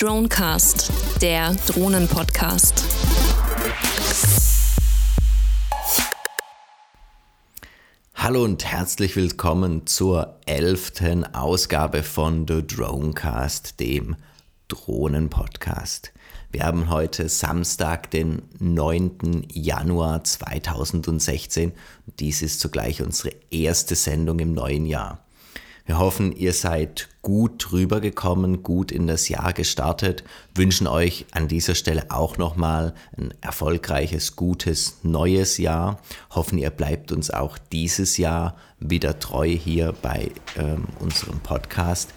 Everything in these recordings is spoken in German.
Dronecast, der Drohnen-Podcast. Hallo und herzlich willkommen zur elften Ausgabe von The Dronecast, dem Drohnen-Podcast. Wir haben heute Samstag, den 9. Januar 2016. Dies ist zugleich unsere erste Sendung im neuen Jahr. Wir hoffen, ihr seid gut rübergekommen, gut in das Jahr gestartet, wünschen euch an dieser Stelle auch nochmal ein erfolgreiches, gutes neues Jahr, hoffen, ihr bleibt uns auch dieses Jahr wieder treu hier bei ähm, unserem Podcast.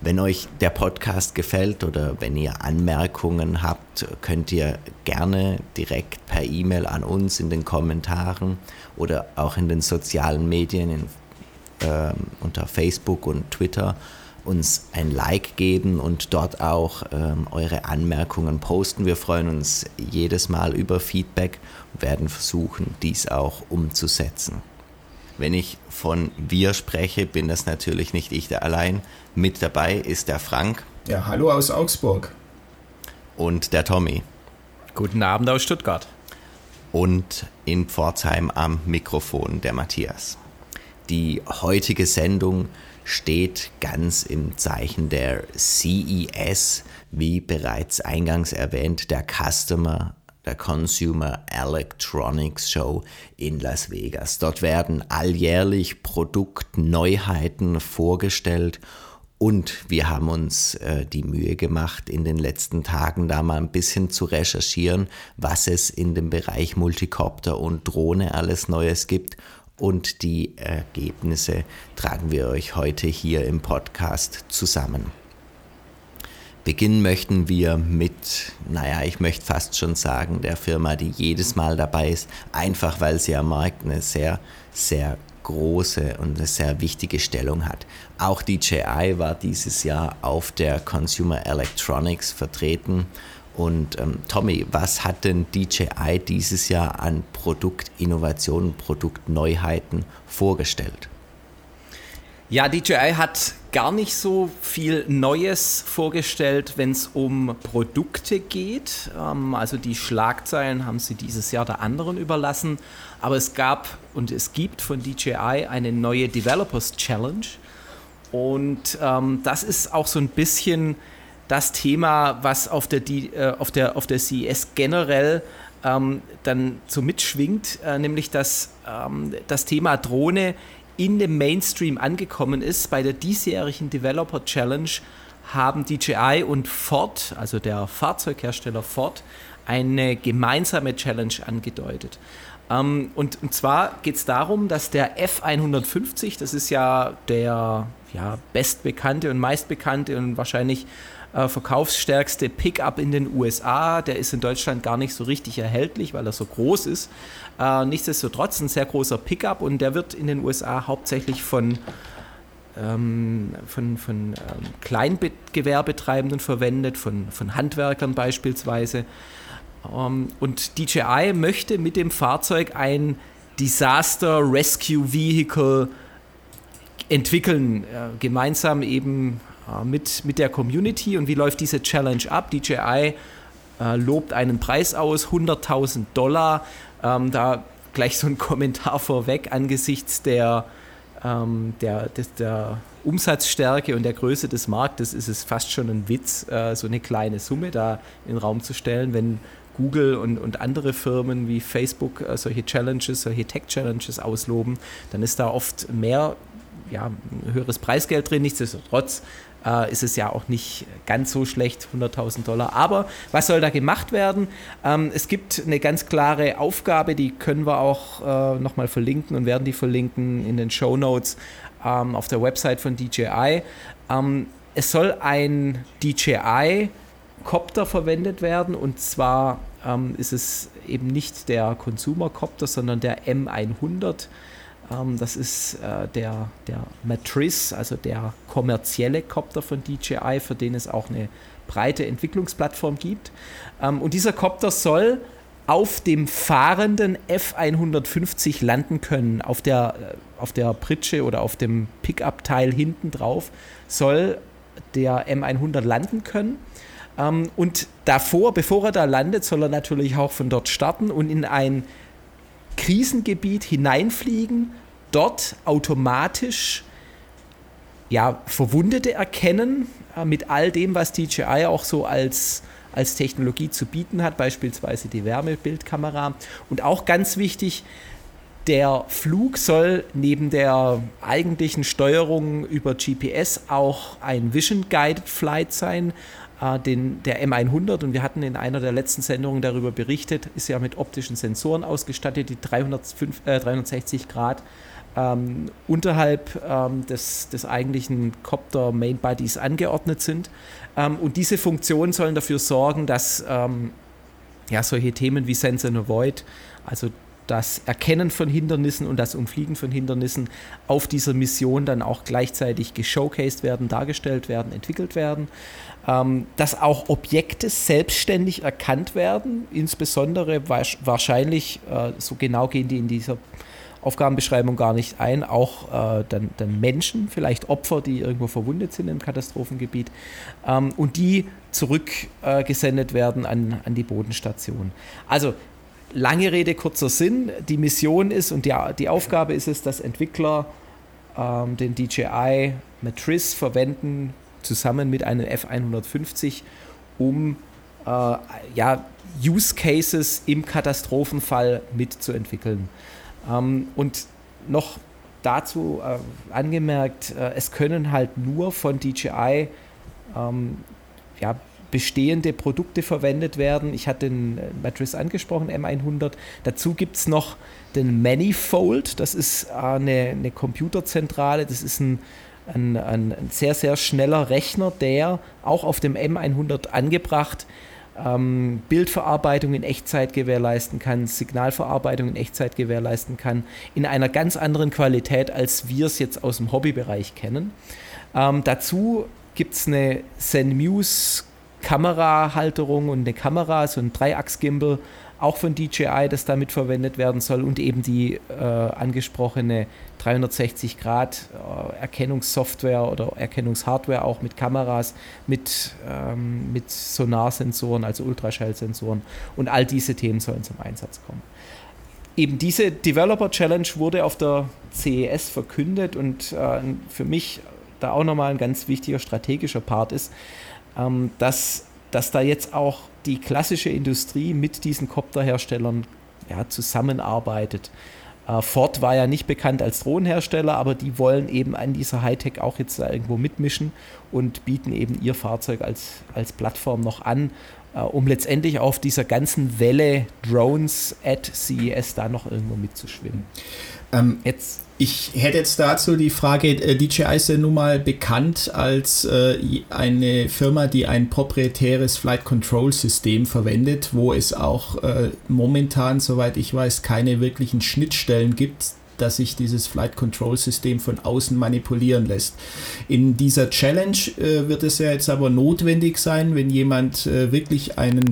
Wenn euch der Podcast gefällt oder wenn ihr Anmerkungen habt, könnt ihr gerne direkt per E-Mail an uns in den Kommentaren oder auch in den sozialen Medien, in äh, unter Facebook und Twitter uns ein Like geben und dort auch ähm, eure Anmerkungen posten. Wir freuen uns jedes Mal über Feedback und werden versuchen, dies auch umzusetzen. Wenn ich von wir spreche, bin das natürlich nicht ich da allein. Mit dabei ist der Frank. Ja, hallo aus Augsburg. Und der Tommy. Guten Abend aus Stuttgart. Und in Pforzheim am Mikrofon der Matthias. Die heutige Sendung steht ganz im Zeichen der CES, wie bereits eingangs erwähnt, der Customer der Consumer Electronics Show in Las Vegas. Dort werden alljährlich Produktneuheiten vorgestellt und wir haben uns äh, die Mühe gemacht, in den letzten Tagen da mal ein bisschen zu recherchieren, was es in dem Bereich Multicopter und Drohne alles Neues gibt und die Ergebnisse tragen wir euch heute hier im Podcast zusammen. Beginnen möchten wir mit, naja, ich möchte fast schon sagen, der Firma, die jedes Mal dabei ist, einfach weil sie am Markt eine sehr, sehr große und eine sehr wichtige Stellung hat. Auch DJI war dieses Jahr auf der Consumer Electronics vertreten und ähm, Tommy, was hat denn DJI dieses Jahr an Produktinnovationen, Produktneuheiten vorgestellt? Ja, DJI hat gar nicht so viel Neues vorgestellt, wenn es um Produkte geht. Ähm, also die Schlagzeilen haben sie dieses Jahr der anderen überlassen. Aber es gab und es gibt von DJI eine neue Developers Challenge. Und ähm, das ist auch so ein bisschen das Thema, was auf der, die, äh, auf der, auf der CES generell ähm, dann so mitschwingt, äh, nämlich dass ähm, das Thema Drohne in dem Mainstream angekommen ist. Bei der diesjährigen Developer Challenge haben DJI und Ford, also der Fahrzeughersteller Ford, eine gemeinsame Challenge angedeutet. Ähm, und, und zwar geht es darum, dass der F150, das ist ja der ja, bestbekannte und meistbekannte und wahrscheinlich äh, verkaufsstärkste Pickup in den USA. Der ist in Deutschland gar nicht so richtig erhältlich, weil er so groß ist. Äh, nichtsdestotrotz ein sehr großer Pickup und der wird in den USA hauptsächlich von ähm, von, von ähm, Kleingewerbetreibenden verwendet, von, von Handwerkern beispielsweise. Ähm, und DJI möchte mit dem Fahrzeug ein Disaster Rescue Vehicle entwickeln, äh, gemeinsam eben mit, mit der Community. Und wie läuft diese Challenge ab? DJI äh, lobt einen Preis aus, 100.000 Dollar. Ähm, da gleich so ein Kommentar vorweg angesichts der, ähm, der, des, der Umsatzstärke und der Größe des Marktes ist es fast schon ein Witz, äh, so eine kleine Summe da in den Raum zu stellen, wenn Google und, und andere Firmen wie Facebook äh, solche Challenges, solche Tech-Challenges ausloben, dann ist da oft mehr, ja, ein höheres Preisgeld drin. Nichtsdestotrotz äh, ist es ja auch nicht ganz so schlecht, 100.000 Dollar. Aber was soll da gemacht werden? Ähm, es gibt eine ganz klare Aufgabe, die können wir auch äh, nochmal verlinken und werden die verlinken in den Show Notes ähm, auf der Website von DJI. Ähm, es soll ein DJI Copter verwendet werden und zwar ähm, ist es eben nicht der Consumer Copter, sondern der M100 ähm, das ist äh, der, der Matrice, also der kommerzielle Copter von DJI, für den es auch eine breite Entwicklungsplattform gibt. Ähm, und dieser Copter soll auf dem fahrenden F150 landen können. Auf der, äh, auf der Pritsche oder auf dem Pickup-Teil hinten drauf soll der M100 landen können. Ähm, und davor, bevor er da landet, soll er natürlich auch von dort starten und in ein Krisengebiet hineinfliegen, dort automatisch ja, Verwundete erkennen, äh, mit all dem, was DJI auch so als, als Technologie zu bieten hat, beispielsweise die Wärmebildkamera. Und auch ganz wichtig, der Flug soll neben der eigentlichen Steuerung über GPS auch ein Vision Guided Flight sein. Äh, den, der M100, und wir hatten in einer der letzten Sendungen darüber berichtet, ist ja mit optischen Sensoren ausgestattet, die 305, äh, 360 Grad ähm, unterhalb ähm, des, des eigentlichen Copter Main Bodies angeordnet sind. Ähm, und diese Funktionen sollen dafür sorgen, dass ähm, ja, solche Themen wie Sense and Avoid, also das Erkennen von Hindernissen und das Umfliegen von Hindernissen auf dieser Mission dann auch gleichzeitig geshowcased werden, dargestellt werden, entwickelt werden. Ähm, dass auch Objekte selbstständig erkannt werden, insbesondere wahrscheinlich, äh, so genau gehen die in dieser Aufgabenbeschreibung gar nicht ein, auch äh, dann, dann, Menschen, vielleicht Opfer, die irgendwo verwundet sind im Katastrophengebiet, ähm, und die zurückgesendet äh, werden an, an die Bodenstation. Also lange Rede, kurzer Sinn. Die Mission ist und die, die Aufgabe ist es, dass Entwickler ähm, den DJI Matrice verwenden, zusammen mit einem F150, um äh, ja, Use Cases im Katastrophenfall mitzuentwickeln. Ähm, und noch dazu äh, angemerkt, äh, es können halt nur von DJI ähm, ja, bestehende Produkte verwendet werden. Ich hatte den äh, Matrice angesprochen, M100. Dazu gibt es noch den Manifold, das ist äh, eine, eine Computerzentrale, das ist ein, ein, ein, sehr, sehr schneller Rechner, der auch auf dem M100 angebracht ähm, Bildverarbeitung in Echtzeit gewährleisten kann, Signalverarbeitung in Echtzeit gewährleisten kann, in einer ganz anderen Qualität, als wir es jetzt aus dem Hobbybereich kennen. Ähm, dazu gibt es eine ZenMuse Kamerahalterung und eine Kamera, so ein Dreiachs-Gimbal, auch von DJI, das damit verwendet werden soll und eben die äh, angesprochene 360 Grad äh, Erkennungssoftware oder Erkennungshardware auch mit Kameras, mit, ähm, mit Sonarsensoren, also Ultraschallsensoren und all diese Themen sollen zum Einsatz kommen. Eben diese Developer Challenge wurde auf der CES verkündet und äh, für mich da auch nochmal ein ganz wichtiger strategischer Part ist, ähm, dass, dass da jetzt auch die klassische Industrie mit diesen Copterherstellern ja, zusammenarbeitet. Äh, Ford war ja nicht bekannt als Drohnenhersteller, aber die wollen eben an dieser Hightech auch jetzt irgendwo mitmischen und bieten eben ihr Fahrzeug als, als Plattform noch an, äh, um letztendlich auf dieser ganzen Welle Drones at CES da noch irgendwo mitzuschwimmen. Ähm, jetzt ich hätte jetzt dazu die Frage, äh, DJI ist ja nun mal bekannt als äh, eine Firma, die ein proprietäres Flight Control System verwendet, wo es auch äh, momentan, soweit ich weiß, keine wirklichen Schnittstellen gibt, dass sich dieses Flight Control System von außen manipulieren lässt. In dieser Challenge äh, wird es ja jetzt aber notwendig sein, wenn jemand äh, wirklich einen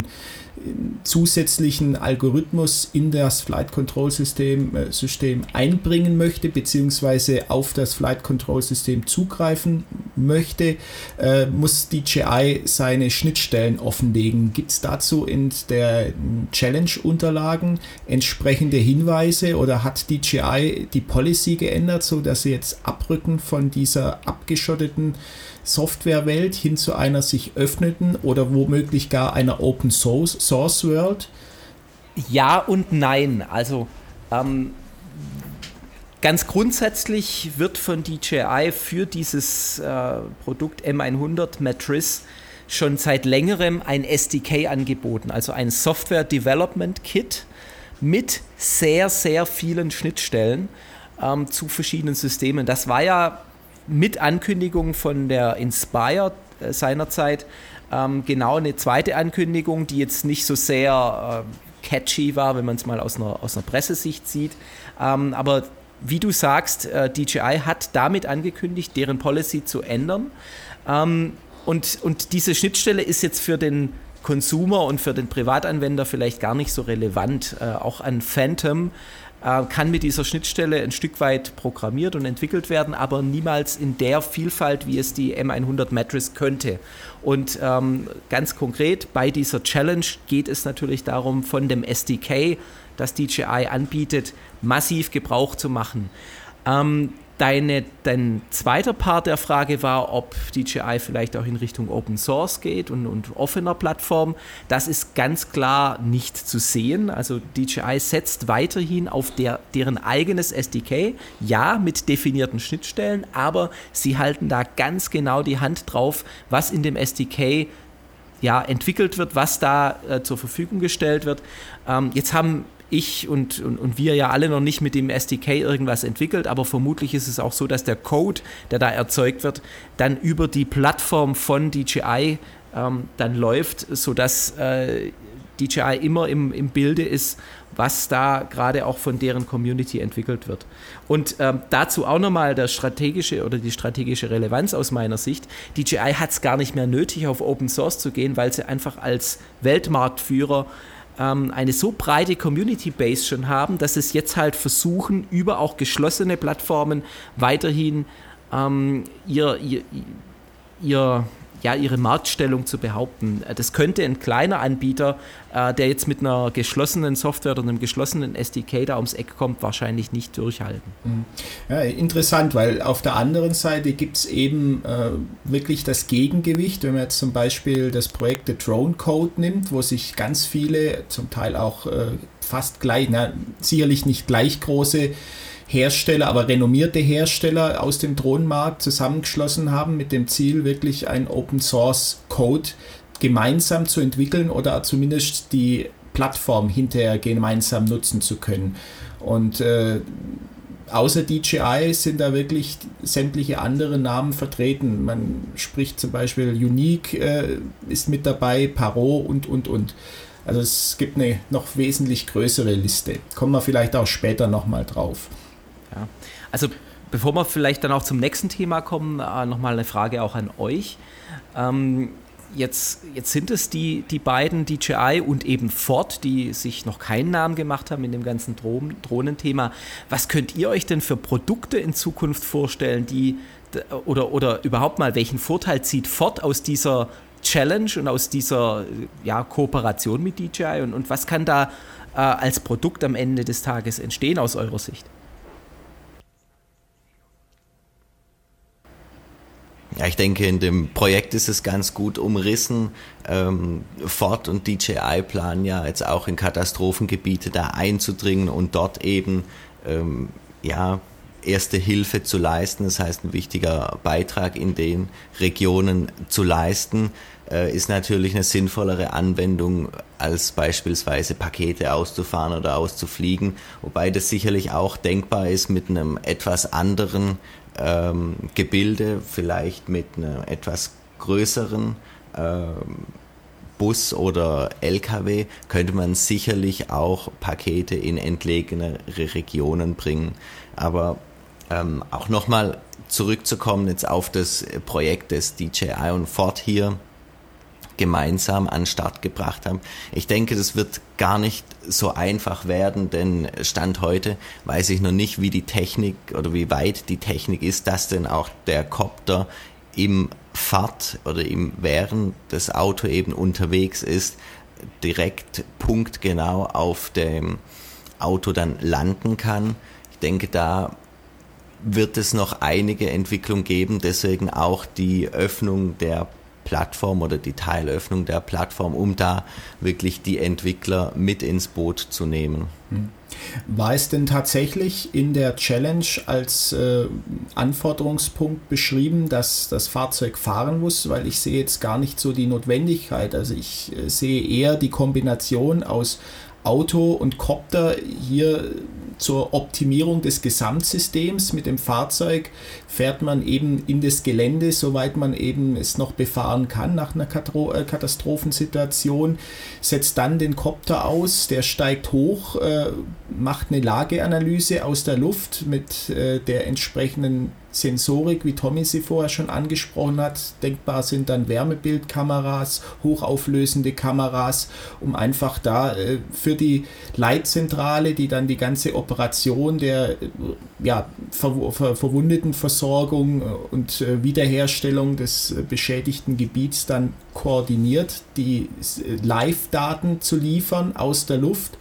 zusätzlichen Algorithmus in das Flight Control System, äh, System einbringen möchte, beziehungsweise auf das Flight Control System zugreifen möchte, äh, muss DJI seine Schnittstellen offenlegen. Gibt es dazu in der Challenge-Unterlagen entsprechende Hinweise oder hat DJI die Policy geändert, sodass sie jetzt abrücken von dieser abgeschotteten Softwarewelt hin zu einer sich öffnenden oder womöglich gar einer Open Source, Source World? Ja und nein. Also ähm, ganz grundsätzlich wird von DJI für dieses äh, Produkt M100 Matrice schon seit längerem ein SDK angeboten, also ein Software Development Kit mit sehr, sehr vielen Schnittstellen ähm, zu verschiedenen Systemen. Das war ja mit Ankündigung von der Inspire äh, seinerzeit ähm, genau eine zweite Ankündigung, die jetzt nicht so sehr äh, catchy war, wenn man es mal aus einer, aus einer Pressesicht sieht. Ähm, aber wie du sagst, äh, DJI hat damit angekündigt, deren Policy zu ändern. Ähm, und, und diese Schnittstelle ist jetzt für den Consumer und für den Privatanwender vielleicht gar nicht so relevant. Äh, auch an Phantom kann mit dieser Schnittstelle ein Stück weit programmiert und entwickelt werden, aber niemals in der Vielfalt, wie es die M100 Matrix könnte. Und ähm, ganz konkret bei dieser Challenge geht es natürlich darum, von dem SDK, das DJI anbietet, massiv Gebrauch zu machen. Ähm, Deine, dein zweiter Part der Frage war, ob DJI vielleicht auch in Richtung Open Source geht und, und offener Plattform. Das ist ganz klar nicht zu sehen. Also DJI setzt weiterhin auf der, deren eigenes SDK, ja, mit definierten Schnittstellen, aber sie halten da ganz genau die Hand drauf, was in dem SDK ja, entwickelt wird, was da äh, zur Verfügung gestellt wird. Ähm, jetzt haben ich und, und, und wir ja alle noch nicht mit dem SDK irgendwas entwickelt, aber vermutlich ist es auch so, dass der Code, der da erzeugt wird, dann über die Plattform von DJI ähm, dann läuft, sodass äh, DJI immer im, im Bilde ist, was da gerade auch von deren Community entwickelt wird. Und ähm, dazu auch nochmal der strategische oder die strategische Relevanz aus meiner Sicht. DJI hat es gar nicht mehr nötig, auf Open Source zu gehen, weil sie einfach als Weltmarktführer ähm, eine so breite Community-Base schon haben, dass es jetzt halt versuchen, über auch geschlossene Plattformen weiterhin ähm, ihr, ihr, ihr ja, ihre Marktstellung zu behaupten. Das könnte ein kleiner Anbieter, äh, der jetzt mit einer geschlossenen Software oder einem geschlossenen SDK da ums Eck kommt, wahrscheinlich nicht durchhalten. Mhm. Ja, interessant, weil auf der anderen Seite gibt es eben äh, wirklich das Gegengewicht, wenn man jetzt zum Beispiel das Projekt The Drone Code nimmt, wo sich ganz viele, zum Teil auch äh, fast gleich, na, sicherlich nicht gleich große Hersteller, aber renommierte Hersteller aus dem Drohnenmarkt zusammengeschlossen haben mit dem Ziel, wirklich ein Open Source Code gemeinsam zu entwickeln oder zumindest die Plattform hinterher gemeinsam nutzen zu können. Und äh, außer DJI sind da wirklich sämtliche andere Namen vertreten. Man spricht zum Beispiel Unique äh, ist mit dabei, Parot und, und, und. Also es gibt eine noch wesentlich größere Liste. Kommen wir vielleicht auch später nochmal drauf. Also bevor wir vielleicht dann auch zum nächsten Thema kommen, äh, nochmal eine Frage auch an euch. Ähm, jetzt, jetzt sind es die, die beiden DJI und eben Ford, die sich noch keinen Namen gemacht haben in dem ganzen Drohnen Drohnenthema. Was könnt ihr euch denn für Produkte in Zukunft vorstellen, die oder, oder überhaupt mal, welchen Vorteil zieht Ford aus dieser Challenge und aus dieser ja, Kooperation mit DJI und, und was kann da äh, als Produkt am Ende des Tages entstehen aus eurer Sicht? Ja, ich denke, in dem Projekt ist es ganz gut umrissen. Ähm, Ford und DJI planen ja jetzt auch in Katastrophengebiete da einzudringen und dort eben ähm, ja, erste Hilfe zu leisten. Das heißt, ein wichtiger Beitrag in den Regionen zu leisten, äh, ist natürlich eine sinnvollere Anwendung, als beispielsweise Pakete auszufahren oder auszufliegen. Wobei das sicherlich auch denkbar ist mit einem etwas anderen ähm, Gebilde, vielleicht mit einem etwas größeren ähm, Bus oder LKW, könnte man sicherlich auch Pakete in entlegenere Regionen bringen. Aber ähm, auch nochmal zurückzukommen jetzt auf das Projekt des DJI und Ford hier gemeinsam an Start gebracht haben. Ich denke, das wird gar nicht so einfach werden, denn Stand heute weiß ich noch nicht, wie die Technik oder wie weit die Technik ist, dass denn auch der Copter im Fahrt oder im während das Auto eben unterwegs ist, direkt punktgenau auf dem Auto dann landen kann. Ich denke, da wird es noch einige Entwicklung geben, deswegen auch die Öffnung der Plattform oder die Teilöffnung der Plattform, um da wirklich die Entwickler mit ins Boot zu nehmen. Hm. War es denn tatsächlich in der Challenge als äh, Anforderungspunkt beschrieben, dass das Fahrzeug fahren muss? Weil ich sehe jetzt gar nicht so die Notwendigkeit. Also ich äh, sehe eher die Kombination aus Auto und Copter hier zur Optimierung des Gesamtsystems mit dem Fahrzeug fährt man eben in das Gelände, soweit man eben es noch befahren kann nach einer äh, Katastrophensituation, setzt dann den Kopter aus, der steigt hoch, äh, macht eine Lageanalyse aus der Luft mit äh, der entsprechenden Sensorik, wie Tommy sie vorher schon angesprochen hat. Denkbar sind dann Wärmebildkameras, hochauflösende Kameras, um einfach da äh, für die Leitzentrale, die dann die ganze Operation, der ja, Ver Ver Verwundetenversorgung und Wiederherstellung des beschädigten Gebiets dann koordiniert, die Live-Daten zu liefern aus der Luft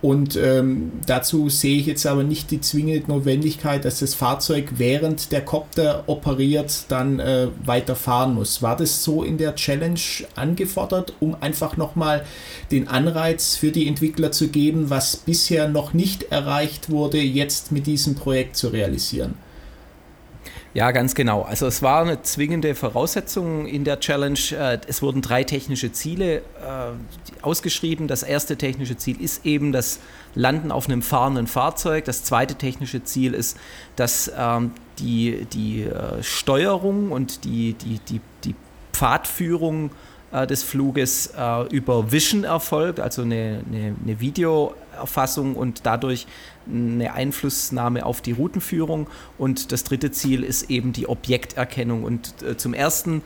und ähm, dazu sehe ich jetzt aber nicht die zwingende Notwendigkeit, dass das Fahrzeug während der Copter operiert dann äh, weiterfahren muss. War das so in der Challenge angefordert, um einfach nochmal den Anreiz für die Entwickler zu geben, was bisher noch nicht erreicht wurde, jetzt mit diesem Projekt zu realisieren? Ja, ganz genau. Also es war eine zwingende Voraussetzung in der Challenge. Äh, es wurden drei technische Ziele äh, ausgeschrieben. Das erste technische Ziel ist eben das Landen auf einem fahrenden Fahrzeug. Das zweite technische Ziel ist, dass ähm, die, die äh, Steuerung und die, die, die, die Pfadführung des Fluges über Vision erfolgt, also eine, eine, eine Videoerfassung und dadurch eine Einflussnahme auf die Routenführung und das dritte Ziel ist eben die Objekterkennung. Und äh, zum ersten,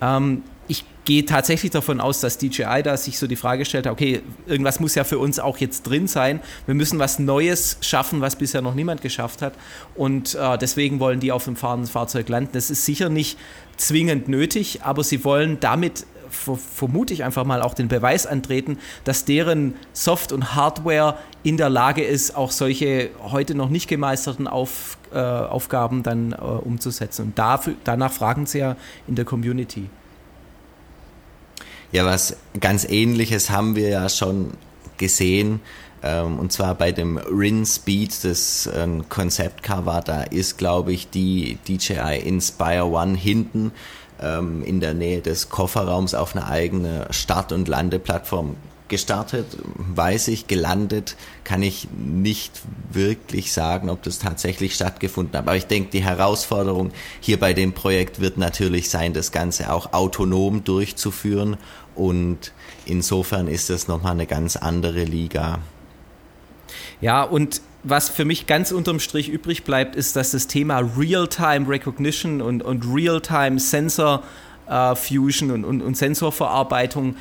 ähm, ich gehe tatsächlich davon aus, dass DJI da sich so die Frage stellt, okay, irgendwas muss ja für uns auch jetzt drin sein. Wir müssen was Neues schaffen, was bisher noch niemand geschafft hat. Und äh, deswegen wollen die auf dem fahrenden Fahrzeug landen. Das ist sicher nicht zwingend nötig, aber sie wollen damit vermute ich einfach mal auch den Beweis antreten, dass deren Soft- und Hardware in der Lage ist, auch solche heute noch nicht gemeisterten Auf, äh, Aufgaben dann äh, umzusetzen. Und dafür, danach fragen sie ja in der Community. Ja, was ganz ähnliches haben wir ja schon gesehen. Ähm, und zwar bei dem Rin Speed, das ein Konzeptcar war, da ist, glaube ich, die DJI Inspire One hinten ähm, in der Nähe des Kofferraums auf eine eigene Start- und Landeplattform gestartet, weiß ich, gelandet, kann ich nicht wirklich sagen, ob das tatsächlich stattgefunden hat. Aber ich denke, die Herausforderung hier bei dem Projekt wird natürlich sein, das Ganze auch autonom durchzuführen und insofern ist das nochmal eine ganz andere Liga. Ja, und was für mich ganz unterm Strich übrig bleibt, ist, dass das Thema Real-Time Recognition und, und Real-Time Sensor äh, Fusion und, und, und Sensorverarbeitung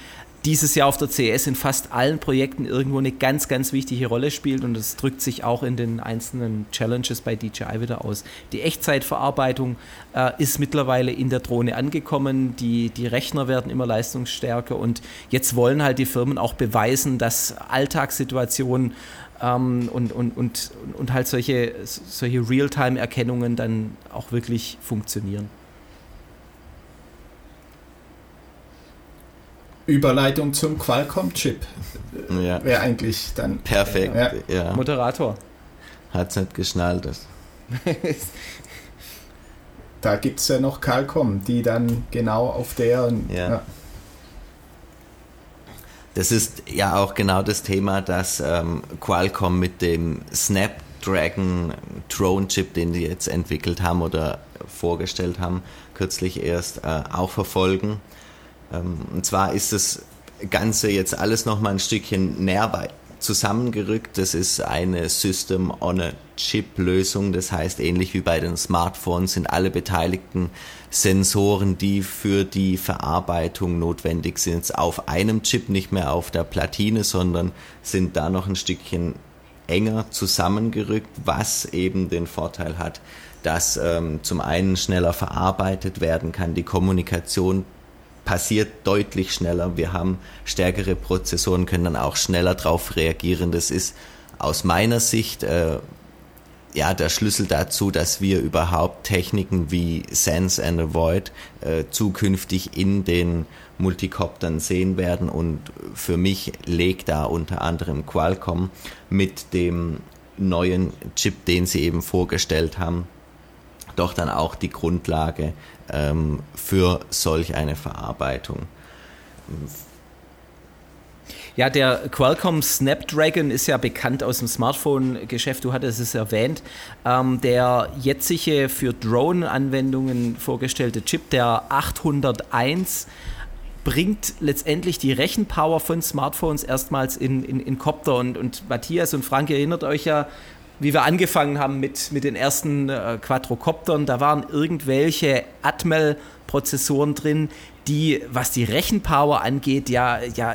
dieses Jahr auf der CS in fast allen Projekten irgendwo eine ganz, ganz wichtige Rolle spielt. Und das drückt sich auch in den einzelnen Challenges bei DJI wieder aus. Die Echtzeitverarbeitung äh, ist mittlerweile in der Drohne angekommen, die, die Rechner werden immer leistungsstärker. Und jetzt wollen halt die Firmen auch beweisen, dass Alltagssituationen ähm, und, und, und, und halt solche, solche Realtime-Erkennungen dann auch wirklich funktionieren. Überleitung zum Qualcomm-Chip. Ja. Wäre eigentlich dann. Perfekt, ja. ja. Moderator. Hat es nicht geschnallt. Das. da gibt es ja noch Qualcomm, die dann genau auf der. Ja. ja. Das ist ja auch genau das Thema, dass ähm, Qualcomm mit dem Snapdragon Drone Chip, den die jetzt entwickelt haben oder vorgestellt haben, kürzlich erst äh, auch verfolgen. Ähm, und zwar ist das Ganze jetzt alles noch mal ein Stückchen näher zusammengerückt. Das ist eine System on a Chip Lösung. Das heißt, ähnlich wie bei den Smartphones sind alle beteiligten Sensoren, die für die Verarbeitung notwendig sind, auf einem Chip, nicht mehr auf der Platine, sondern sind da noch ein Stückchen enger zusammengerückt, was eben den Vorteil hat, dass ähm, zum einen schneller verarbeitet werden kann, die Kommunikation passiert deutlich schneller. Wir haben stärkere Prozessoren, können dann auch schneller darauf reagieren. Das ist aus meiner Sicht äh, ja der Schlüssel dazu, dass wir überhaupt Techniken wie Sense and Avoid äh, zukünftig in den Multicoptern sehen werden. Und für mich legt da unter anderem Qualcomm mit dem neuen Chip, den sie eben vorgestellt haben, doch dann auch die Grundlage ähm, für solch eine Verarbeitung. Ja, der Qualcomm Snapdragon ist ja bekannt aus dem Smartphone-Geschäft, du hattest es erwähnt. Ähm, der jetzige für Drone-Anwendungen vorgestellte Chip, der 801, bringt letztendlich die Rechenpower von Smartphones erstmals in, in, in Copter. Und, und Matthias und Frank, erinnert euch ja, wie wir angefangen haben mit, mit den ersten äh, Quadrocoptern, da waren irgendwelche Atmel-Prozessoren drin, die, was die Rechenpower angeht, ja, ja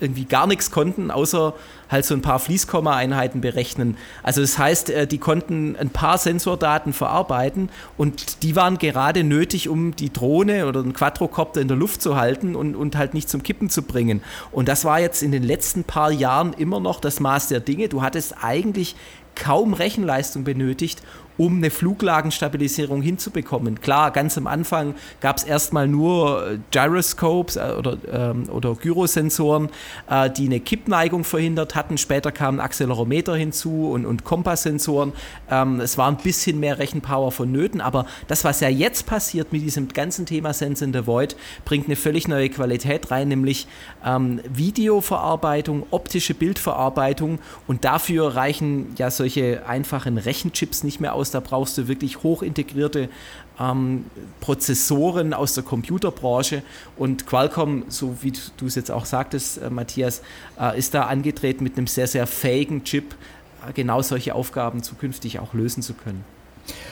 irgendwie gar nichts konnten, außer halt so ein paar Fließkomma-Einheiten berechnen. Also das heißt, äh, die konnten ein paar Sensordaten verarbeiten und die waren gerade nötig, um die Drohne oder den Quadrocopter in der Luft zu halten und, und halt nicht zum Kippen zu bringen. Und das war jetzt in den letzten paar Jahren immer noch das Maß der Dinge. Du hattest eigentlich kaum Rechenleistung benötigt, um eine Fluglagenstabilisierung hinzubekommen. Klar, ganz am Anfang gab es erstmal nur äh, Gyroscopes äh, oder, ähm, oder Gyrosensoren, äh, die eine Kippneigung verhindert hatten. Später kamen Accelerometer hinzu und, und Kompasssensoren. Ähm, es war ein bisschen mehr Rechenpower vonnöten, aber das, was ja jetzt passiert mit diesem ganzen Thema Sense in the Void, bringt eine völlig neue Qualität rein, nämlich ähm, Videoverarbeitung, optische Bildverarbeitung und dafür reichen ja solche einfachen Rechenchips nicht mehr aus aus. Da brauchst du wirklich hochintegrierte ähm, Prozessoren aus der Computerbranche. Und Qualcomm, so wie du es jetzt auch sagtest, äh, Matthias, äh, ist da angetreten mit einem sehr, sehr fähigen Chip, äh, genau solche Aufgaben zukünftig auch lösen zu können.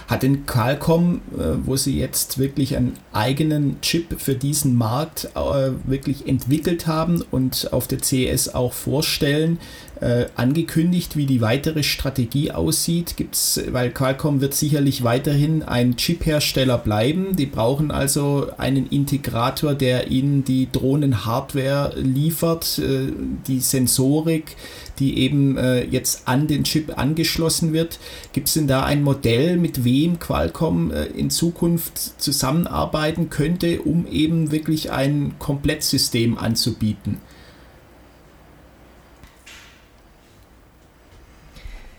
Hat denn Qualcomm, äh, wo sie jetzt wirklich einen eigenen Chip für diesen Markt äh, wirklich entwickelt haben und auf der CES auch vorstellen, äh, angekündigt, wie die weitere Strategie aussieht. Gibt's, weil Qualcomm wird sicherlich weiterhin ein Chip-Hersteller bleiben. Die brauchen also einen Integrator, der ihnen die Drohnen-Hardware liefert, äh, die Sensorik, die eben äh, jetzt an den Chip angeschlossen wird. Gibt es denn da ein Modell, mit wem Qualcomm in Zukunft zusammenarbeiten könnte, um eben wirklich ein Komplettsystem anzubieten?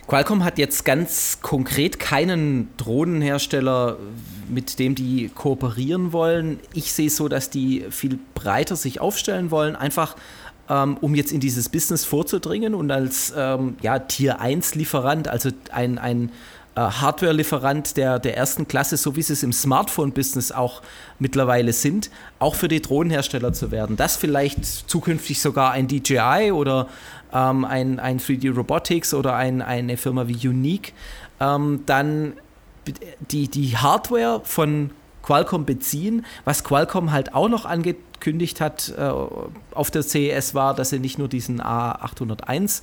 Qualcomm hat jetzt ganz konkret keinen Drohnenhersteller, mit dem die kooperieren wollen. Ich sehe es so, dass die viel breiter sich aufstellen wollen, einfach ähm, um jetzt in dieses Business vorzudringen und als ähm, ja, Tier 1 Lieferant, also ein, ein äh, Hardware-Lieferant der, der ersten Klasse, so wie sie es im Smartphone-Business auch mittlerweile sind, auch für die Drohnenhersteller zu werden. Das vielleicht zukünftig sogar ein DJI oder ähm, ein, ein 3D Robotics oder ein, eine Firma wie Unique, ähm, dann die, die Hardware von Qualcomm beziehen. Was Qualcomm halt auch noch angekündigt hat äh, auf der CES war, dass sie nicht nur diesen A801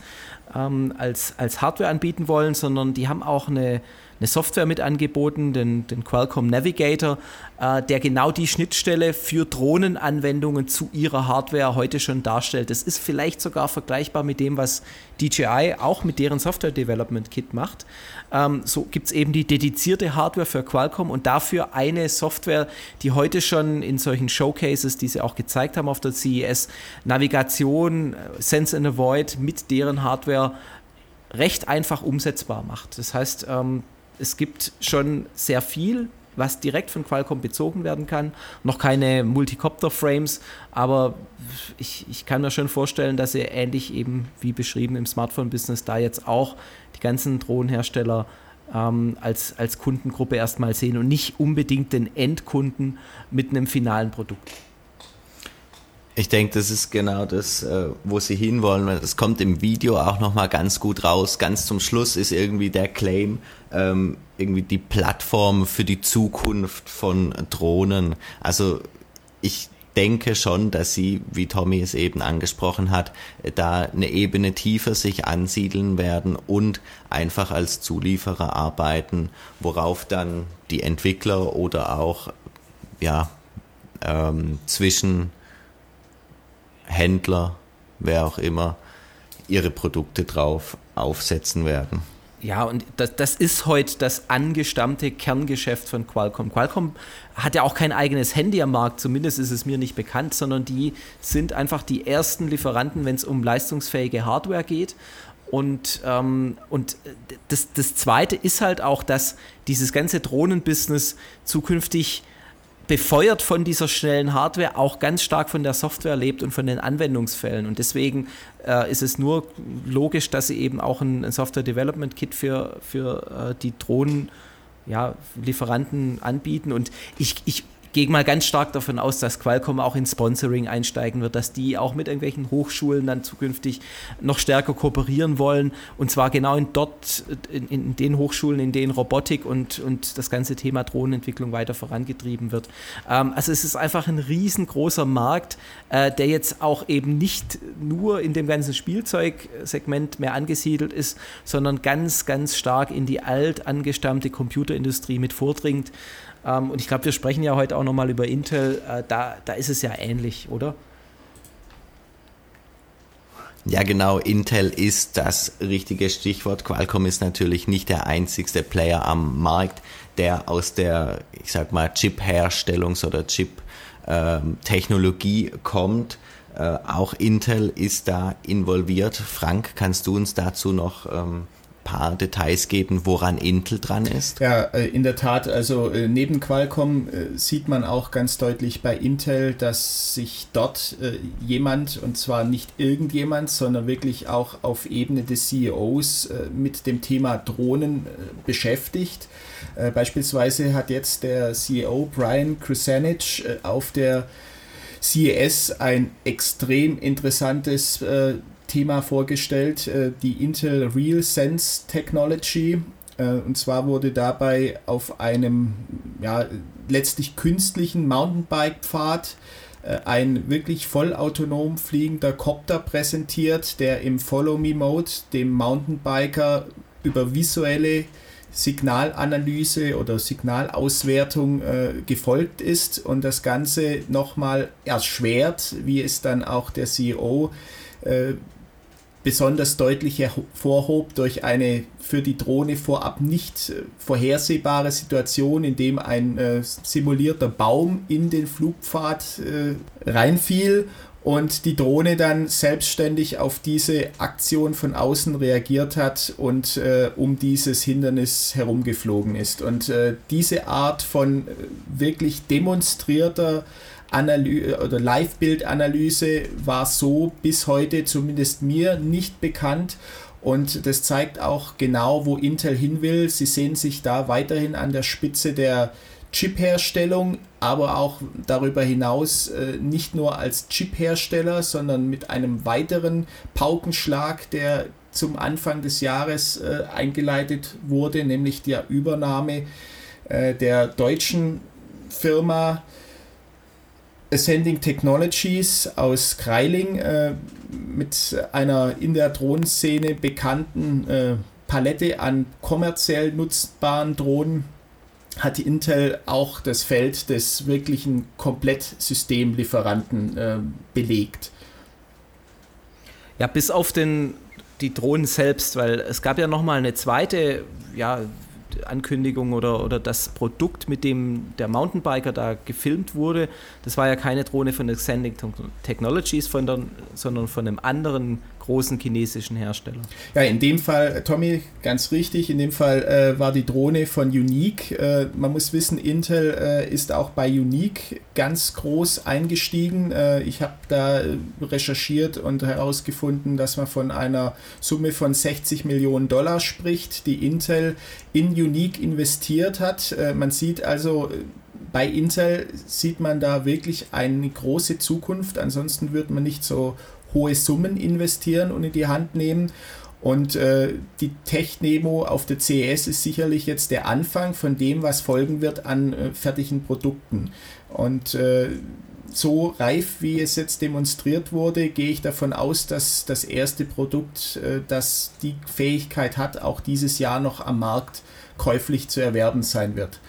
ähm, als, als Hardware anbieten wollen, sondern die haben auch eine, eine Software mit angeboten, den, den Qualcomm Navigator, äh, der genau die Schnittstelle für Drohnenanwendungen zu ihrer Hardware heute schon darstellt. Das ist vielleicht sogar vergleichbar mit dem, was DJI auch mit deren Software Development Kit macht. Ähm, so gibt es eben die dedizierte Hardware für Qualcomm und dafür eine Software, die heute schon in solchen Showcases, die sie auch gezeigt haben auf der CES, Navigation, äh, Sense and Avoid mit deren Hardware recht einfach umsetzbar macht. Das heißt, ähm, es gibt schon sehr viel, was direkt von Qualcomm bezogen werden kann. Noch keine Multicopter-Frames, aber ich, ich kann mir schon vorstellen, dass sie ähnlich eben wie beschrieben im Smartphone-Business da jetzt auch die ganzen Drohnenhersteller ähm, als, als Kundengruppe erstmal sehen und nicht unbedingt den Endkunden mit einem finalen Produkt. Ich denke, das ist genau das, äh, wo sie hinwollen. Das kommt im Video auch nochmal ganz gut raus. Ganz zum Schluss ist irgendwie der Claim, ähm, irgendwie die Plattform für die Zukunft von Drohnen. Also ich denke schon, dass sie, wie Tommy es eben angesprochen hat, da eine Ebene tiefer sich ansiedeln werden und einfach als Zulieferer arbeiten, worauf dann die Entwickler oder auch ja ähm, zwischen wer auch immer, ihre Produkte drauf aufsetzen werden. Ja, und das, das ist heute das angestammte Kerngeschäft von Qualcomm. Qualcomm hat ja auch kein eigenes Handy am Markt, zumindest ist es mir nicht bekannt, sondern die sind einfach die ersten Lieferanten, wenn es um leistungsfähige Hardware geht. Und, ähm, und das, das Zweite ist halt auch, dass dieses ganze Drohnenbusiness zukünftig befeuert von dieser schnellen Hardware auch ganz stark von der Software lebt und von den Anwendungsfällen. Und deswegen äh, ist es nur logisch, dass sie eben auch ein, ein Software Development Kit für, für äh, die Drohnen ja, Lieferanten anbieten. Und ich, ich gehe mal ganz stark davon aus, dass Qualcomm auch in Sponsoring einsteigen wird, dass die auch mit irgendwelchen Hochschulen dann zukünftig noch stärker kooperieren wollen. Und zwar genau in dort, in, in den Hochschulen, in denen Robotik und, und das ganze Thema Drohnenentwicklung weiter vorangetrieben wird. Ähm, also es ist einfach ein riesengroßer Markt, äh, der jetzt auch eben nicht nur in dem ganzen Spielzeugsegment mehr angesiedelt ist, sondern ganz, ganz stark in die alt angestammte Computerindustrie mit vordringt. Ähm, und ich glaube, wir sprechen ja heute auch nochmal über Intel. Äh, da, da ist es ja ähnlich, oder? Ja, genau. Intel ist das richtige Stichwort. Qualcomm ist natürlich nicht der einzigste Player am Markt, der aus der, ich sag mal, Chip-Herstellungs- oder Chip-Technologie ähm, kommt. Äh, auch Intel ist da involviert. Frank, kannst du uns dazu noch ähm, paar Details geben, woran Intel dran ist? Ja, äh, in der Tat. Also äh, neben Qualcomm äh, sieht man auch ganz deutlich bei Intel, dass sich dort jemand, und zwar nicht irgendjemand, sondern wirklich auch auf Ebene des CEOs mit dem Thema Drohnen beschäftigt. Beispielsweise hat jetzt der CEO Brian Krasanich auf der CES ein extrem interessantes Thema vorgestellt, äh, die Intel Real Sense Technology. Äh, und zwar wurde dabei auf einem ja, letztlich künstlichen Mountainbike-Pfad äh, ein wirklich vollautonom fliegender Copter präsentiert, der im Follow-Me-Mode dem Mountainbiker über visuelle Signalanalyse oder Signalauswertung äh, gefolgt ist und das Ganze nochmal erschwert, wie es dann auch der CEO äh, besonders deutlich hervorhob durch eine für die Drohne vorab nicht äh, vorhersehbare Situation, in dem ein äh, simulierter Baum in den Flugpfad äh, reinfiel und die Drohne dann selbstständig auf diese Aktion von außen reagiert hat und äh, um dieses Hindernis herumgeflogen ist. Und äh, diese Art von äh, wirklich demonstrierter Analy oder Live-Bild-Analyse war so bis heute zumindest mir nicht bekannt. Und das zeigt auch genau, wo Intel hin will. Sie sehen sich da weiterhin an der Spitze der Chip-Herstellung, aber auch darüber hinaus äh, nicht nur als Chip-Hersteller, sondern mit einem weiteren Paukenschlag, der zum Anfang des Jahres äh, eingeleitet wurde, nämlich der Übernahme äh, der deutschen Firma Ascending Technologies aus Kreiling äh, mit einer in der Drohnenszene bekannten äh, Palette an kommerziell nutzbaren Drohnen hat Intel auch das Feld des wirklichen Komplettsystemlieferanten äh, belegt. Ja, bis auf den, die Drohnen selbst, weil es gab ja nochmal eine zweite ja, Ankündigung oder, oder das Produkt, mit dem der Mountainbiker da gefilmt wurde, das war ja keine Drohne von Extending Technologies, von sondern von einem anderen großen chinesischen Hersteller. Ja, in dem Fall, Tommy, ganz richtig, in dem Fall äh, war die Drohne von Unique. Äh, man muss wissen, Intel äh, ist auch bei Unique ganz groß eingestiegen. Äh, ich habe da recherchiert und herausgefunden, dass man von einer Summe von 60 Millionen Dollar spricht, die Intel in Unique investiert hat. Äh, man sieht also, bei Intel sieht man da wirklich eine große Zukunft. Ansonsten würde man nicht so hohe Summen investieren und in die Hand nehmen. Und äh, die Tech-Nemo auf der CES ist sicherlich jetzt der Anfang von dem, was folgen wird an äh, fertigen Produkten. Und äh, so reif, wie es jetzt demonstriert wurde, gehe ich davon aus, dass das erste Produkt, äh, das die Fähigkeit hat, auch dieses Jahr noch am Markt käuflich zu erwerben sein wird.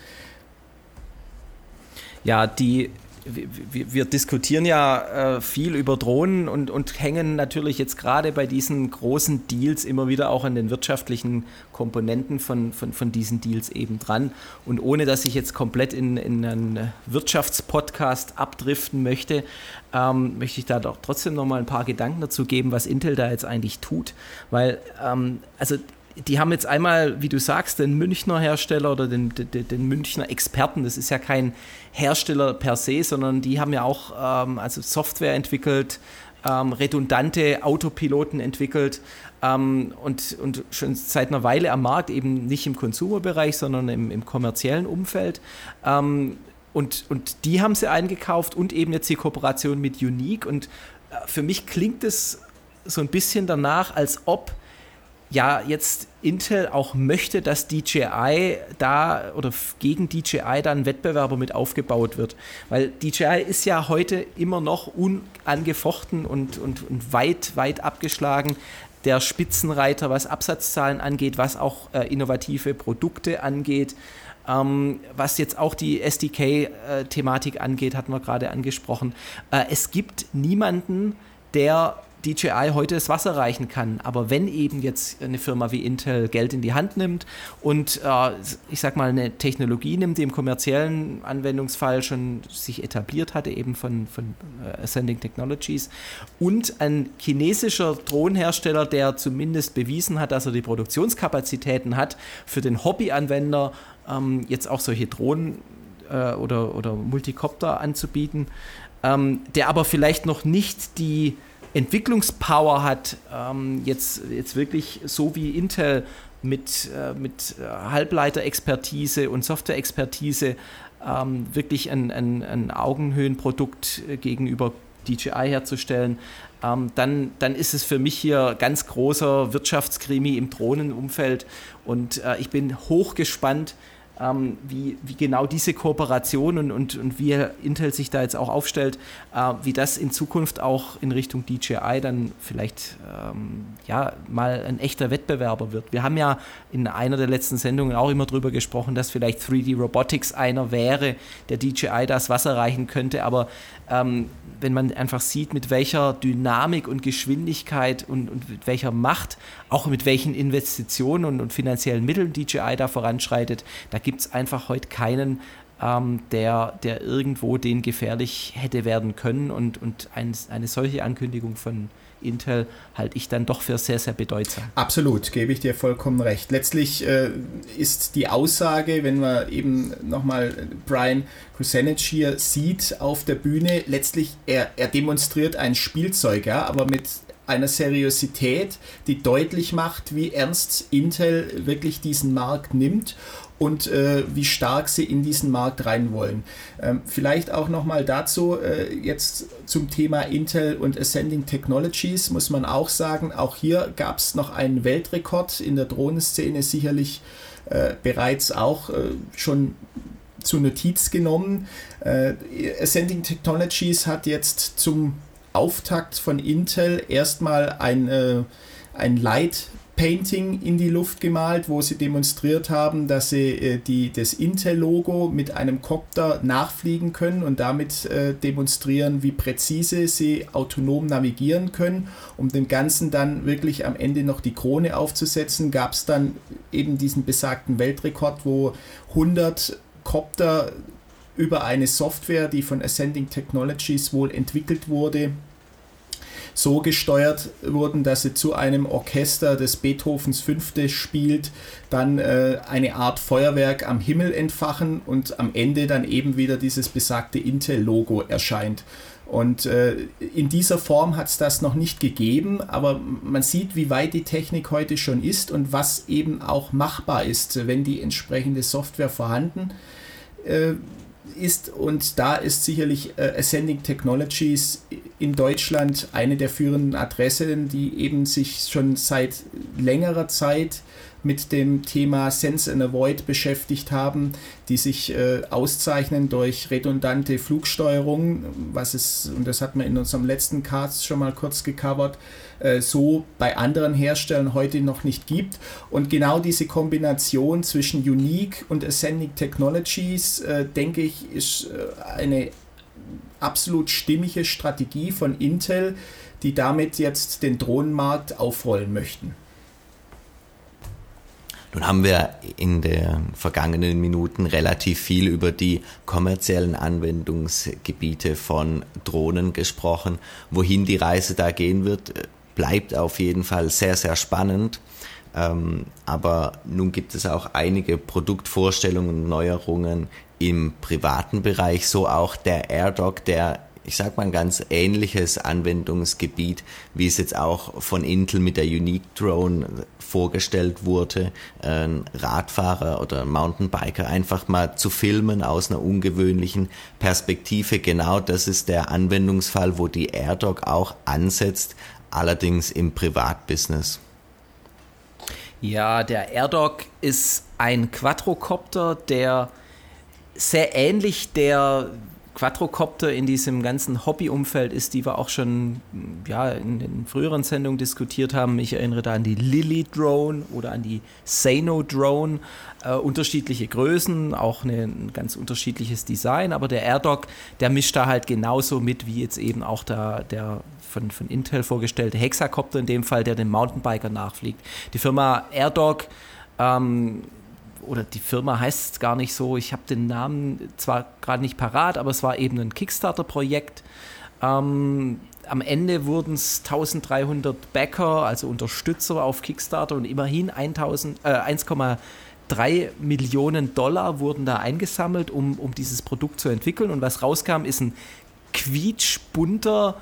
Ja, die wir, wir, diskutieren ja äh, viel über Drohnen und, und hängen natürlich jetzt gerade bei diesen großen Deals immer wieder auch an den wirtschaftlichen Komponenten von, von, von diesen Deals eben dran. Und ohne dass ich jetzt komplett in, in einen Wirtschaftspodcast abdriften möchte, ähm, möchte ich da doch trotzdem noch mal ein paar Gedanken dazu geben, was Intel da jetzt eigentlich tut. Weil, ähm, also die haben jetzt einmal, wie du sagst, den Münchner Hersteller oder den, den, den, Münchner Experten. Das ist ja kein Hersteller per se, sondern die haben ja auch ähm, also Software entwickelt, ähm, redundante Autopiloten entwickelt ähm, und, und schon seit einer Weile am Markt, eben nicht im Konsumerbereich, sondern im, im kommerziellen Umfeld. Ähm, und, und die haben sie eingekauft und eben jetzt die Kooperation mit Unique. Und äh, für mich klingt es so ein bisschen danach, als ob ja jetzt Intel auch möchte, dass DJI da oder gegen DJI da ein Wettbewerber mit aufgebaut wird. Weil DJI ist ja heute immer noch unangefochten und, und, und weit, weit abgeschlagen. Der Spitzenreiter, was Absatzzahlen angeht, was auch äh, innovative Produkte angeht. Ähm, was jetzt auch die SDK-Thematik äh, angeht, hatten wir gerade angesprochen. Äh, es gibt niemanden, der DJI heute das Wasser reichen kann. Aber wenn eben jetzt eine Firma wie Intel Geld in die Hand nimmt und äh, ich sag mal eine Technologie nimmt, die im kommerziellen Anwendungsfall schon sich etabliert hatte, eben von, von äh, Ascending Technologies und ein chinesischer Drohnenhersteller, der zumindest bewiesen hat, dass er die Produktionskapazitäten hat, für den Hobbyanwender ähm, jetzt auch solche Drohnen äh, oder, oder Multicopter anzubieten, ähm, der aber vielleicht noch nicht die Entwicklungspower hat, ähm, jetzt, jetzt wirklich so wie Intel mit, äh, mit Halbleiterexpertise und Softwareexpertise ähm, wirklich ein, ein, ein Augenhöhenprodukt äh, gegenüber DJI herzustellen, ähm, dann, dann ist es für mich hier ganz großer Wirtschaftskrimi im Drohnenumfeld. Und äh, ich bin hochgespannt, ähm, wie, wie genau diese Kooperation und, und, und wie Intel sich da jetzt auch aufstellt, äh, wie das in Zukunft auch in Richtung DJI dann vielleicht ähm, ja, mal ein echter Wettbewerber wird. Wir haben ja in einer der letzten Sendungen auch immer darüber gesprochen, dass vielleicht 3D Robotics einer wäre, der DJI das Wasser reichen könnte, aber ähm, wenn man einfach sieht, mit welcher Dynamik und Geschwindigkeit und, und mit welcher Macht, auch mit welchen Investitionen und, und finanziellen Mitteln DJI da voranschreitet, da gibt es einfach heute keinen, ähm, der, der irgendwo den gefährlich hätte werden können. Und, und ein, eine solche Ankündigung von Intel halte ich dann doch für sehr, sehr bedeutsam. Absolut, gebe ich dir vollkommen recht. Letztlich äh, ist die Aussage, wenn man eben nochmal Brian Kusanich hier sieht auf der Bühne, letztlich, er, er demonstriert ein Spielzeug, ja, aber mit einer Seriosität, die deutlich macht, wie ernst Intel wirklich diesen Markt nimmt und äh, wie stark sie in diesen Markt rein wollen. Ähm, vielleicht auch nochmal dazu, äh, jetzt zum Thema Intel und Ascending Technologies muss man auch sagen, auch hier gab es noch einen Weltrekord in der Drohnenszene, sicherlich äh, bereits auch äh, schon zu Notiz genommen. Äh, Ascending Technologies hat jetzt zum Auftakt von Intel erstmal ein, äh, ein Light Painting in die Luft gemalt, wo sie demonstriert haben, dass sie äh, die, das Intel-Logo mit einem Copter nachfliegen können und damit äh, demonstrieren, wie präzise sie autonom navigieren können. Um dem Ganzen dann wirklich am Ende noch die Krone aufzusetzen, gab es dann eben diesen besagten Weltrekord, wo 100 Copter über eine Software, die von Ascending Technologies wohl entwickelt wurde, so gesteuert wurden, dass sie zu einem Orchester des Beethovens Fünfte spielt, dann äh, eine Art Feuerwerk am Himmel entfachen und am Ende dann eben wieder dieses besagte Intel-Logo erscheint. Und äh, in dieser Form hat es das noch nicht gegeben, aber man sieht, wie weit die Technik heute schon ist und was eben auch machbar ist, wenn die entsprechende Software vorhanden äh, ist. Und da ist sicherlich äh, Ascending Technologies in Deutschland eine der führenden Adressen, die eben sich schon seit längerer Zeit mit dem Thema Sense and Avoid beschäftigt haben, die sich äh, auszeichnen durch redundante Flugsteuerung, was es, und das hat man in unserem letzten Cast schon mal kurz gecovert, äh, so bei anderen Herstellern heute noch nicht gibt. Und genau diese Kombination zwischen Unique und Ascending Technologies, äh, denke ich, ist äh, eine absolut stimmige Strategie von Intel, die damit jetzt den Drohnenmarkt aufrollen möchten. Nun haben wir in den vergangenen Minuten relativ viel über die kommerziellen Anwendungsgebiete von Drohnen gesprochen. Wohin die Reise da gehen wird, bleibt auf jeden Fall sehr, sehr spannend. Ähm, aber nun gibt es auch einige Produktvorstellungen und Neuerungen im privaten Bereich, so auch der AirDog, der ich sag mal, ein ganz ähnliches Anwendungsgebiet, wie es jetzt auch von Intel mit der Unique Drone vorgestellt wurde, ein Radfahrer oder Mountainbiker einfach mal zu filmen aus einer ungewöhnlichen Perspektive. Genau das ist der Anwendungsfall, wo die AirDog auch ansetzt, allerdings im Privatbusiness. Ja, der AirDog ist ein Quadrocopter, der sehr ähnlich der Quadrocopter in diesem ganzen Hobbyumfeld ist, die wir auch schon ja, in den früheren Sendungen diskutiert haben. Ich erinnere da an die Lily Drone oder an die Sano Drone. Äh, unterschiedliche Größen, auch eine, ein ganz unterschiedliches Design, aber der AirDog, der mischt da halt genauso mit wie jetzt eben auch der, der von, von Intel vorgestellte Hexacopter in dem Fall, der dem Mountainbiker nachfliegt. Die Firma AirDog ähm, oder die Firma heißt es gar nicht so, ich habe den Namen zwar gerade nicht parat, aber es war eben ein Kickstarter-Projekt. Ähm, am Ende wurden es 1300 Backer, also Unterstützer auf Kickstarter und immerhin 1,3 Millionen Dollar wurden da eingesammelt, um, um dieses Produkt zu entwickeln. Und was rauskam, ist ein quietschbunter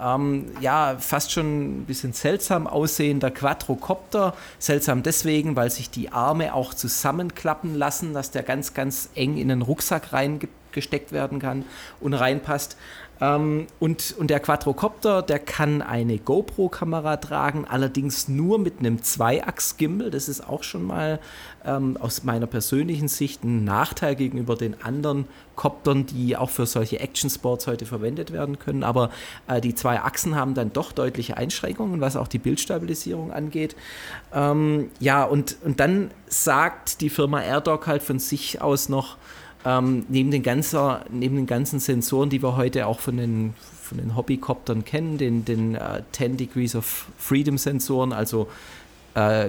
ähm, ja, fast schon ein bisschen seltsam aussehender Quadrocopter. Seltsam deswegen, weil sich die Arme auch zusammenklappen lassen, dass der ganz, ganz eng in den Rucksack reingesteckt werden kann und reinpasst. Ähm, und, und der Quadrocopter, der kann eine GoPro-Kamera tragen, allerdings nur mit einem Zweiachs-Gimbal. Das ist auch schon mal ähm, aus meiner persönlichen Sicht ein Nachteil gegenüber den anderen Koptern, die auch für solche Action-Sports heute verwendet werden können. Aber äh, die zwei Achsen haben dann doch deutliche Einschränkungen, was auch die Bildstabilisierung angeht. Ähm, ja, und, und dann sagt die Firma AirDog halt von sich aus noch, ähm, neben, den ganzen, neben den ganzen Sensoren, die wir heute auch von den, von den Hobbycoptern kennen, den, den äh, 10 Degrees of Freedom Sensoren, also äh,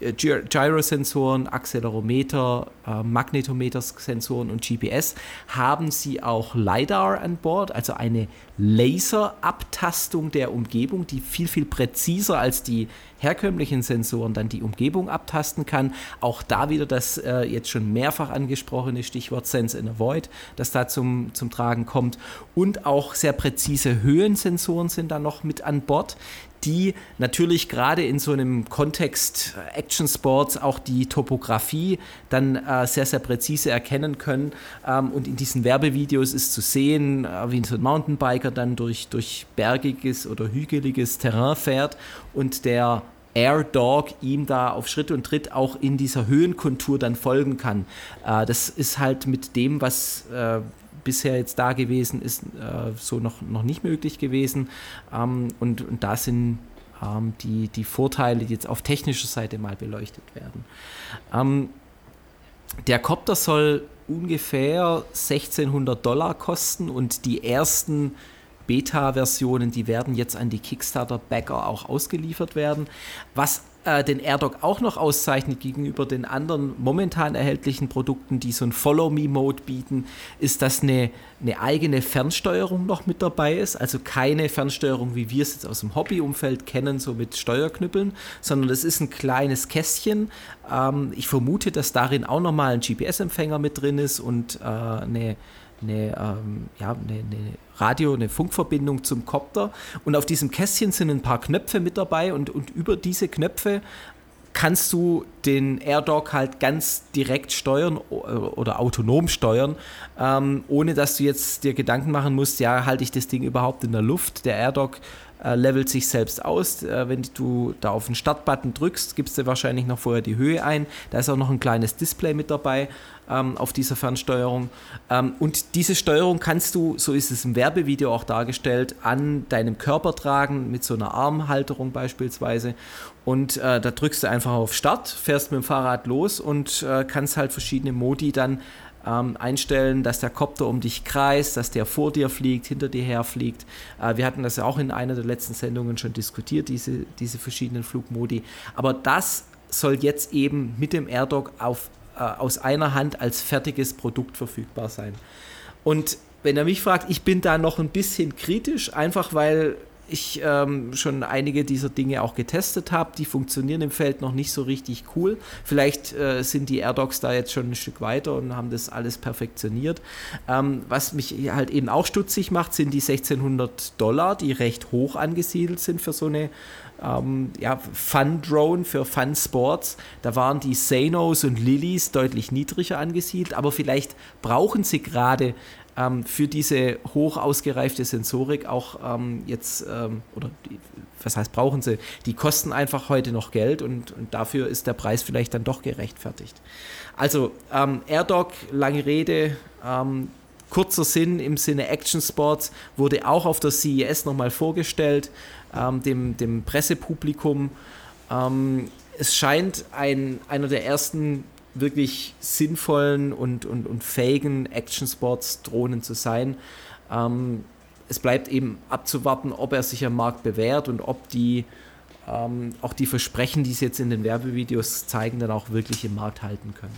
Gyrosensoren, Accelerometer, äh, Magnetometer-Sensoren und GPS, haben sie auch LiDAR an Bord, also eine Laserabtastung der Umgebung, die viel, viel präziser als die herkömmlichen Sensoren dann die Umgebung abtasten kann. Auch da wieder das äh, jetzt schon mehrfach angesprochene Stichwort Sense and Avoid, das da zum, zum Tragen kommt. Und auch sehr präzise Höhensensoren sind da noch mit an Bord, die natürlich gerade in so einem Kontext äh, Action Sports auch die Topografie dann äh, sehr, sehr präzise erkennen können. Ähm, und in diesen Werbevideos ist zu sehen, äh, wie so ein Mountainbiker dann durch, durch bergiges oder hügeliges Terrain fährt und der Air Dog ihm da auf Schritt und Tritt auch in dieser Höhenkontur dann folgen kann. Äh, das ist halt mit dem, was äh, bisher jetzt da gewesen ist, äh, so noch, noch nicht möglich gewesen. Ähm, und, und da sind ähm, die, die Vorteile, die jetzt auf technischer Seite mal beleuchtet werden. Ähm, der Copter soll ungefähr 1600 Dollar kosten und die ersten Beta-Versionen, die werden jetzt an die Kickstarter-Backer auch ausgeliefert werden. Was äh, den AirDog auch noch auszeichnet gegenüber den anderen momentan erhältlichen Produkten, die so ein Follow-Me-Mode bieten, ist, dass eine, eine eigene Fernsteuerung noch mit dabei ist. Also keine Fernsteuerung, wie wir es jetzt aus dem Hobbyumfeld kennen, so mit Steuerknüppeln, sondern es ist ein kleines Kästchen. Ähm, ich vermute, dass darin auch nochmal ein GPS-Empfänger mit drin ist und äh, eine eine, ähm, ja, eine, eine, Radio, eine Funkverbindung zum Kopter. Und auf diesem Kästchen sind ein paar Knöpfe mit dabei und, und über diese Knöpfe kannst du den AirDog halt ganz direkt steuern oder autonom steuern, ähm, ohne dass du jetzt dir Gedanken machen musst, ja, halte ich das Ding überhaupt in der Luft? Der AirDog äh, levelt sich selbst aus. Äh, wenn du da auf den Startbutton drückst, gibst du wahrscheinlich noch vorher die Höhe ein. Da ist auch noch ein kleines Display mit dabei ähm, auf dieser Fernsteuerung. Ähm, und diese Steuerung kannst du, so ist es im Werbevideo auch dargestellt, an deinem Körper tragen, mit so einer Armhalterung beispielsweise. Und äh, da drückst du einfach auf Start, fährst mit dem Fahrrad los und äh, kannst halt verschiedene Modi dann ähm, einstellen, dass der Kopter um dich kreist, dass der vor dir fliegt, hinter dir herfliegt. Äh, wir hatten das ja auch in einer der letzten Sendungen schon diskutiert, diese, diese verschiedenen Flugmodi. Aber das soll jetzt eben mit dem AirDog auf, aus einer Hand als fertiges Produkt verfügbar sein. Und wenn er mich fragt, ich bin da noch ein bisschen kritisch, einfach weil ich ähm, schon einige dieser Dinge auch getestet habe. Die funktionieren im Feld noch nicht so richtig cool. Vielleicht äh, sind die AirDocs da jetzt schon ein Stück weiter und haben das alles perfektioniert. Ähm, was mich halt eben auch stutzig macht, sind die 1600 Dollar, die recht hoch angesiedelt sind für so eine ähm, ja, Fun-Drone für Fun-Sports. Da waren die Sanos und Lilies deutlich niedriger angesiedelt, aber vielleicht brauchen sie gerade ähm, für diese hoch ausgereifte Sensorik auch ähm, jetzt, ähm, oder die, was heißt brauchen sie, die kosten einfach heute noch Geld und, und dafür ist der Preis vielleicht dann doch gerechtfertigt. Also ähm, AirDog, lange Rede, ähm, kurzer Sinn im Sinne Action Sports, wurde auch auf der CES nochmal vorgestellt, ähm, dem, dem Pressepublikum. Ähm, es scheint ein, einer der ersten wirklich sinnvollen und, und, und fähigen Action-Sports-Drohnen zu sein. Ähm, es bleibt eben abzuwarten, ob er sich am Markt bewährt und ob die ähm, auch die Versprechen, die es jetzt in den Werbevideos zeigen, dann auch wirklich im Markt halten können.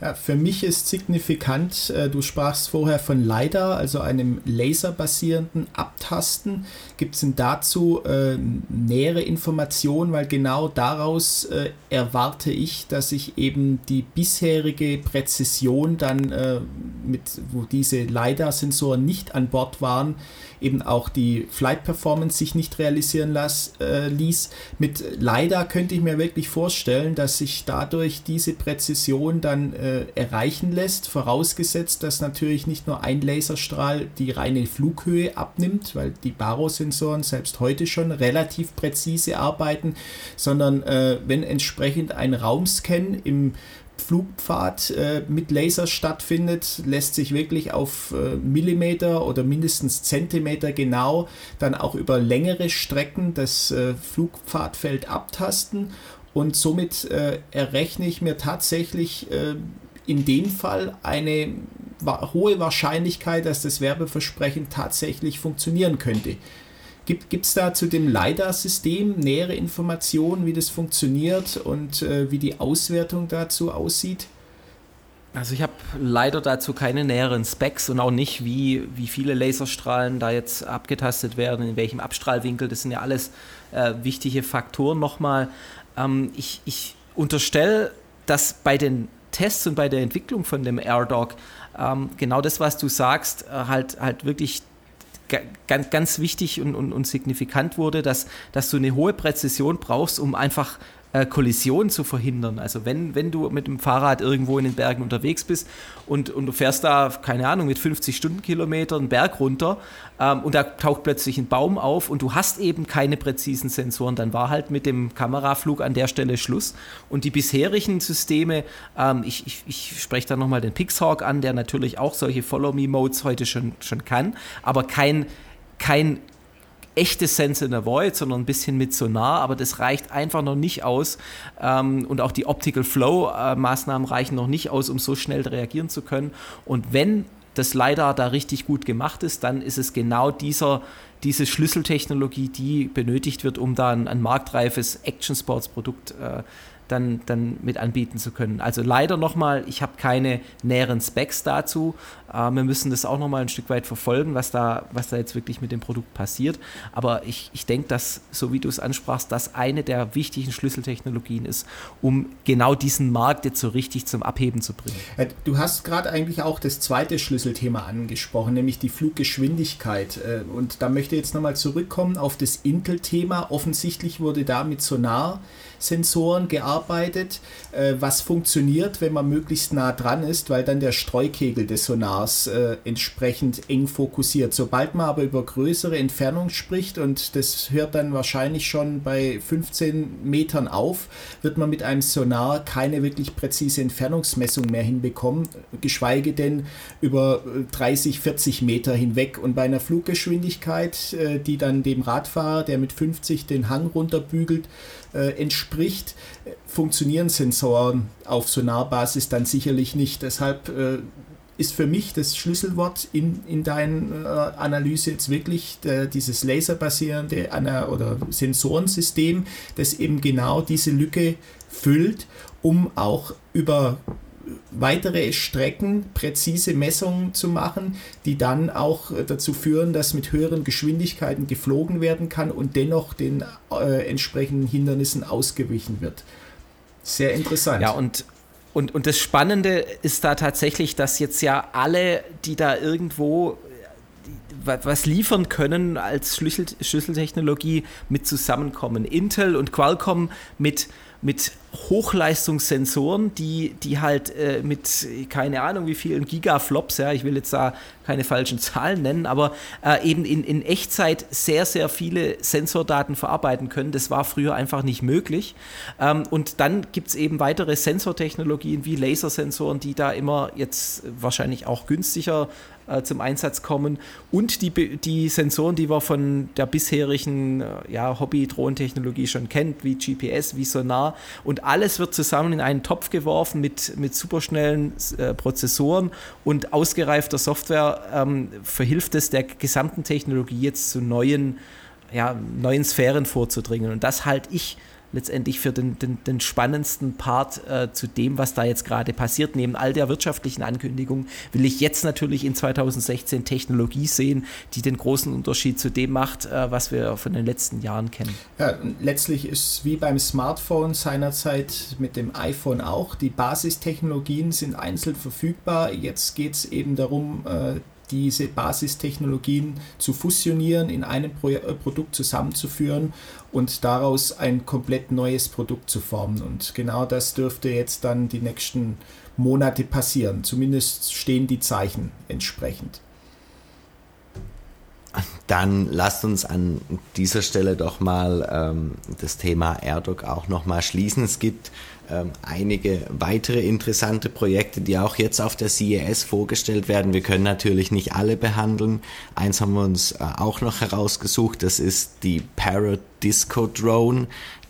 Ja, für mich ist signifikant, äh, du sprachst vorher von LiDAR, also einem laserbasierenden Abtasten. Gibt es denn dazu äh, nähere Informationen, weil genau daraus äh, erwarte ich, dass ich eben die bisherige Präzision dann äh, mit, wo diese LiDAR-Sensoren nicht an Bord waren, eben auch die Flight Performance sich nicht realisieren las, äh, ließ. Mit LiDAR könnte ich mir wirklich vorstellen, dass sich dadurch diese Präzision dann äh, erreichen lässt, vorausgesetzt, dass natürlich nicht nur ein Laserstrahl die reine Flughöhe abnimmt, weil die Barosensoren selbst heute schon relativ präzise arbeiten, sondern äh, wenn entsprechend ein Raumscan im Flugpfad äh, mit Laser stattfindet, lässt sich wirklich auf äh, Millimeter oder mindestens Zentimeter genau dann auch über längere Strecken das äh, Flugpfadfeld abtasten und somit äh, errechne ich mir tatsächlich äh, in dem Fall eine hohe Wahrscheinlichkeit, dass das Werbeversprechen tatsächlich funktionieren könnte. Gibt es da zu dem LiDAR-System nähere Informationen, wie das funktioniert und äh, wie die Auswertung dazu aussieht? Also ich habe leider dazu keine näheren Specs und auch nicht, wie, wie viele Laserstrahlen da jetzt abgetastet werden, in welchem Abstrahlwinkel. Das sind ja alles äh, wichtige Faktoren nochmal. Ähm, ich ich unterstelle, dass bei den Tests und bei der Entwicklung von dem AirDog ähm, genau das, was du sagst, äh, halt, halt wirklich ganz, ganz wichtig und, und, und signifikant wurde, dass, dass du eine hohe Präzision brauchst, um einfach äh, Kollisionen zu verhindern. Also wenn, wenn du mit dem Fahrrad irgendwo in den Bergen unterwegs bist und, und du fährst da, keine Ahnung, mit 50 Stundenkilometern einen Berg runter ähm, und da taucht plötzlich ein Baum auf und du hast eben keine präzisen Sensoren, dann war halt mit dem Kameraflug an der Stelle Schluss. Und die bisherigen Systeme, ähm, ich, ich, ich spreche da nochmal den Pixhawk an, der natürlich auch solche Follow-Me-Modes heute schon, schon kann, aber kein kein echte Sense in the Void, sondern ein bisschen mit Sonar, aber das reicht einfach noch nicht aus. Ähm, und auch die Optical Flow-Maßnahmen äh, reichen noch nicht aus, um so schnell reagieren zu können. Und wenn das LiDAR da richtig gut gemacht ist, dann ist es genau dieser, diese Schlüsseltechnologie, die benötigt wird, um da ein, ein marktreifes Action-Sports-Produkt äh, dann, dann mit anbieten zu können. Also leider nochmal, ich habe keine näheren Specs dazu. Äh, wir müssen das auch nochmal ein Stück weit verfolgen, was da, was da jetzt wirklich mit dem Produkt passiert. Aber ich, ich denke, dass, so wie du es ansprachst, das eine der wichtigen Schlüsseltechnologien ist, um genau diesen Markt jetzt so richtig zum Abheben zu bringen. Äh, du hast gerade eigentlich auch das zweite Schlüsselthema angesprochen, nämlich die Fluggeschwindigkeit. Äh, und da möchte ich jetzt nochmal zurückkommen auf das Intel-Thema. Offensichtlich wurde da mit Sonar Sensoren gearbeitet, äh, was funktioniert, wenn man möglichst nah dran ist, weil dann der Streukegel des Sonars äh, entsprechend eng fokussiert. Sobald man aber über größere Entfernungen spricht und das hört dann wahrscheinlich schon bei 15 Metern auf, wird man mit einem Sonar keine wirklich präzise Entfernungsmessung mehr hinbekommen, geschweige denn über 30, 40 Meter hinweg. Und bei einer Fluggeschwindigkeit, äh, die dann dem Radfahrer, der mit 50 den Hang runterbügelt, äh, entspricht, funktionieren Sensoren auf Sonarbasis dann sicherlich nicht. Deshalb äh, ist für mich das Schlüsselwort in, in deiner äh, Analyse jetzt wirklich der, dieses laserbasierende einer, oder Sensorensystem, das eben genau diese Lücke füllt, um auch über weitere Strecken präzise Messungen zu machen, die dann auch dazu führen, dass mit höheren Geschwindigkeiten geflogen werden kann und dennoch den äh, entsprechenden Hindernissen ausgewichen wird. Sehr interessant. Ja, und und, und das Spannende ist da tatsächlich, dass jetzt ja alle, die da irgendwo was liefern können als Schlüssel, Schlüsseltechnologie mit zusammenkommen. Intel und Qualcomm mit, mit Hochleistungssensoren, die, die halt äh, mit keine Ahnung wie vielen Gigaflops, ja, ich will jetzt da keine falschen Zahlen nennen, aber äh, eben in, in Echtzeit sehr, sehr viele Sensordaten verarbeiten können. Das war früher einfach nicht möglich. Ähm, und dann gibt es eben weitere Sensortechnologien wie Lasersensoren, die da immer jetzt wahrscheinlich auch günstiger äh, zum Einsatz kommen. Und die, die Sensoren, die man von der bisherigen äh, ja, Hobby-Drohnentechnologie schon kennt, wie GPS, wie Sonar und alles wird zusammen in einen Topf geworfen mit, mit superschnellen äh, Prozessoren. Und ausgereifter Software ähm, verhilft es der gesamten Technologie jetzt zu neuen, ja, neuen Sphären vorzudringen. Und das halte ich letztendlich für den, den, den spannendsten Part äh, zu dem, was da jetzt gerade passiert. Neben all der wirtschaftlichen Ankündigungen will ich jetzt natürlich in 2016 Technologie sehen, die den großen Unterschied zu dem macht, äh, was wir von den letzten Jahren kennen. Ja, letztlich ist wie beim Smartphone seinerzeit mit dem iPhone auch, die Basistechnologien sind einzeln verfügbar. Jetzt geht es eben darum, äh, diese Basistechnologien zu fusionieren, in einem Pro äh, Produkt zusammenzuführen und daraus ein komplett neues Produkt zu formen. Und genau das dürfte jetzt dann die nächsten Monate passieren. Zumindest stehen die Zeichen entsprechend. Dann lasst uns an dieser Stelle doch mal ähm, das Thema AirDoc auch noch mal schließen. Es gibt ähm, einige weitere interessante Projekte, die auch jetzt auf der CES vorgestellt werden. Wir können natürlich nicht alle behandeln. Eins haben wir uns äh, auch noch herausgesucht, das ist die Parrot Disco Drone.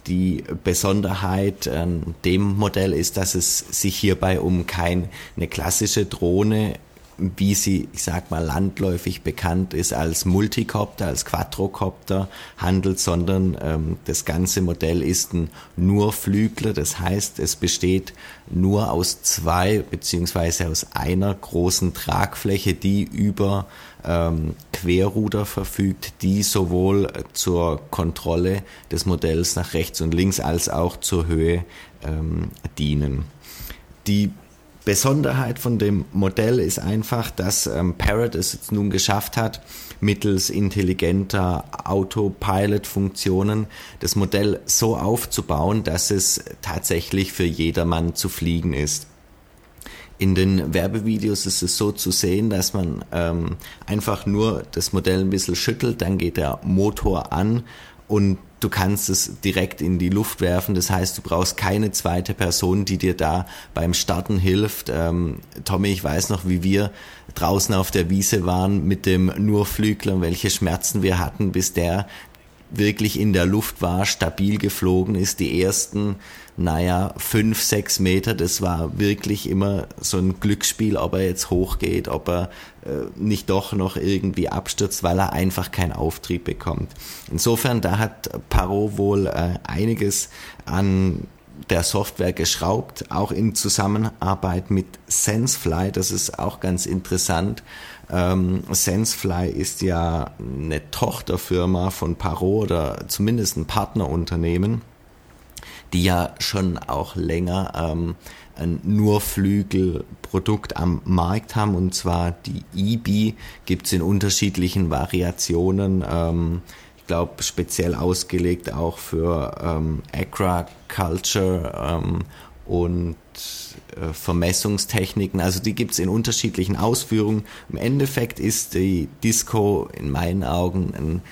Die Besonderheit an dem Modell ist, dass es sich hierbei um keine klassische Drohne wie sie, ich sag mal, landläufig bekannt ist als Multicopter, als Quadrocopter handelt, sondern ähm, das ganze Modell ist ein Nurflügler. Das heißt, es besteht nur aus zwei beziehungsweise aus einer großen Tragfläche, die über ähm, Querruder verfügt, die sowohl zur Kontrolle des Modells nach rechts und links als auch zur Höhe ähm, dienen. Die Besonderheit von dem Modell ist einfach, dass ähm, Parrot es jetzt nun geschafft hat, mittels intelligenter Autopilot-Funktionen das Modell so aufzubauen, dass es tatsächlich für jedermann zu fliegen ist. In den Werbevideos ist es so zu sehen, dass man ähm, einfach nur das Modell ein bisschen schüttelt, dann geht der Motor an und du kannst es direkt in die Luft werfen. Das heißt, du brauchst keine zweite Person, die dir da beim Starten hilft. Ähm, Tommy, ich weiß noch, wie wir draußen auf der Wiese waren mit dem Nurflügler und welche Schmerzen wir hatten, bis der wirklich in der Luft war, stabil geflogen ist. Die ersten, naja, fünf, sechs Meter, das war wirklich immer so ein Glücksspiel, ob er jetzt hochgeht, ob er äh, nicht doch noch irgendwie abstürzt, weil er einfach keinen Auftrieb bekommt. Insofern, da hat Parot wohl äh, einiges an der Software geschraubt, auch in Zusammenarbeit mit Sensefly. Das ist auch ganz interessant. Ähm, Sensefly ist ja eine Tochterfirma von Parot oder zumindest ein Partnerunternehmen, die ja schon auch länger ähm, ein Nurflügelprodukt am Markt haben und zwar die EB gibt es in unterschiedlichen Variationen. Ähm, ich glaube speziell ausgelegt auch für ähm, Agriculture ähm, und äh, Vermessungstechniken. Also die gibt es in unterschiedlichen Ausführungen. Im Endeffekt ist die Disco in meinen Augen ein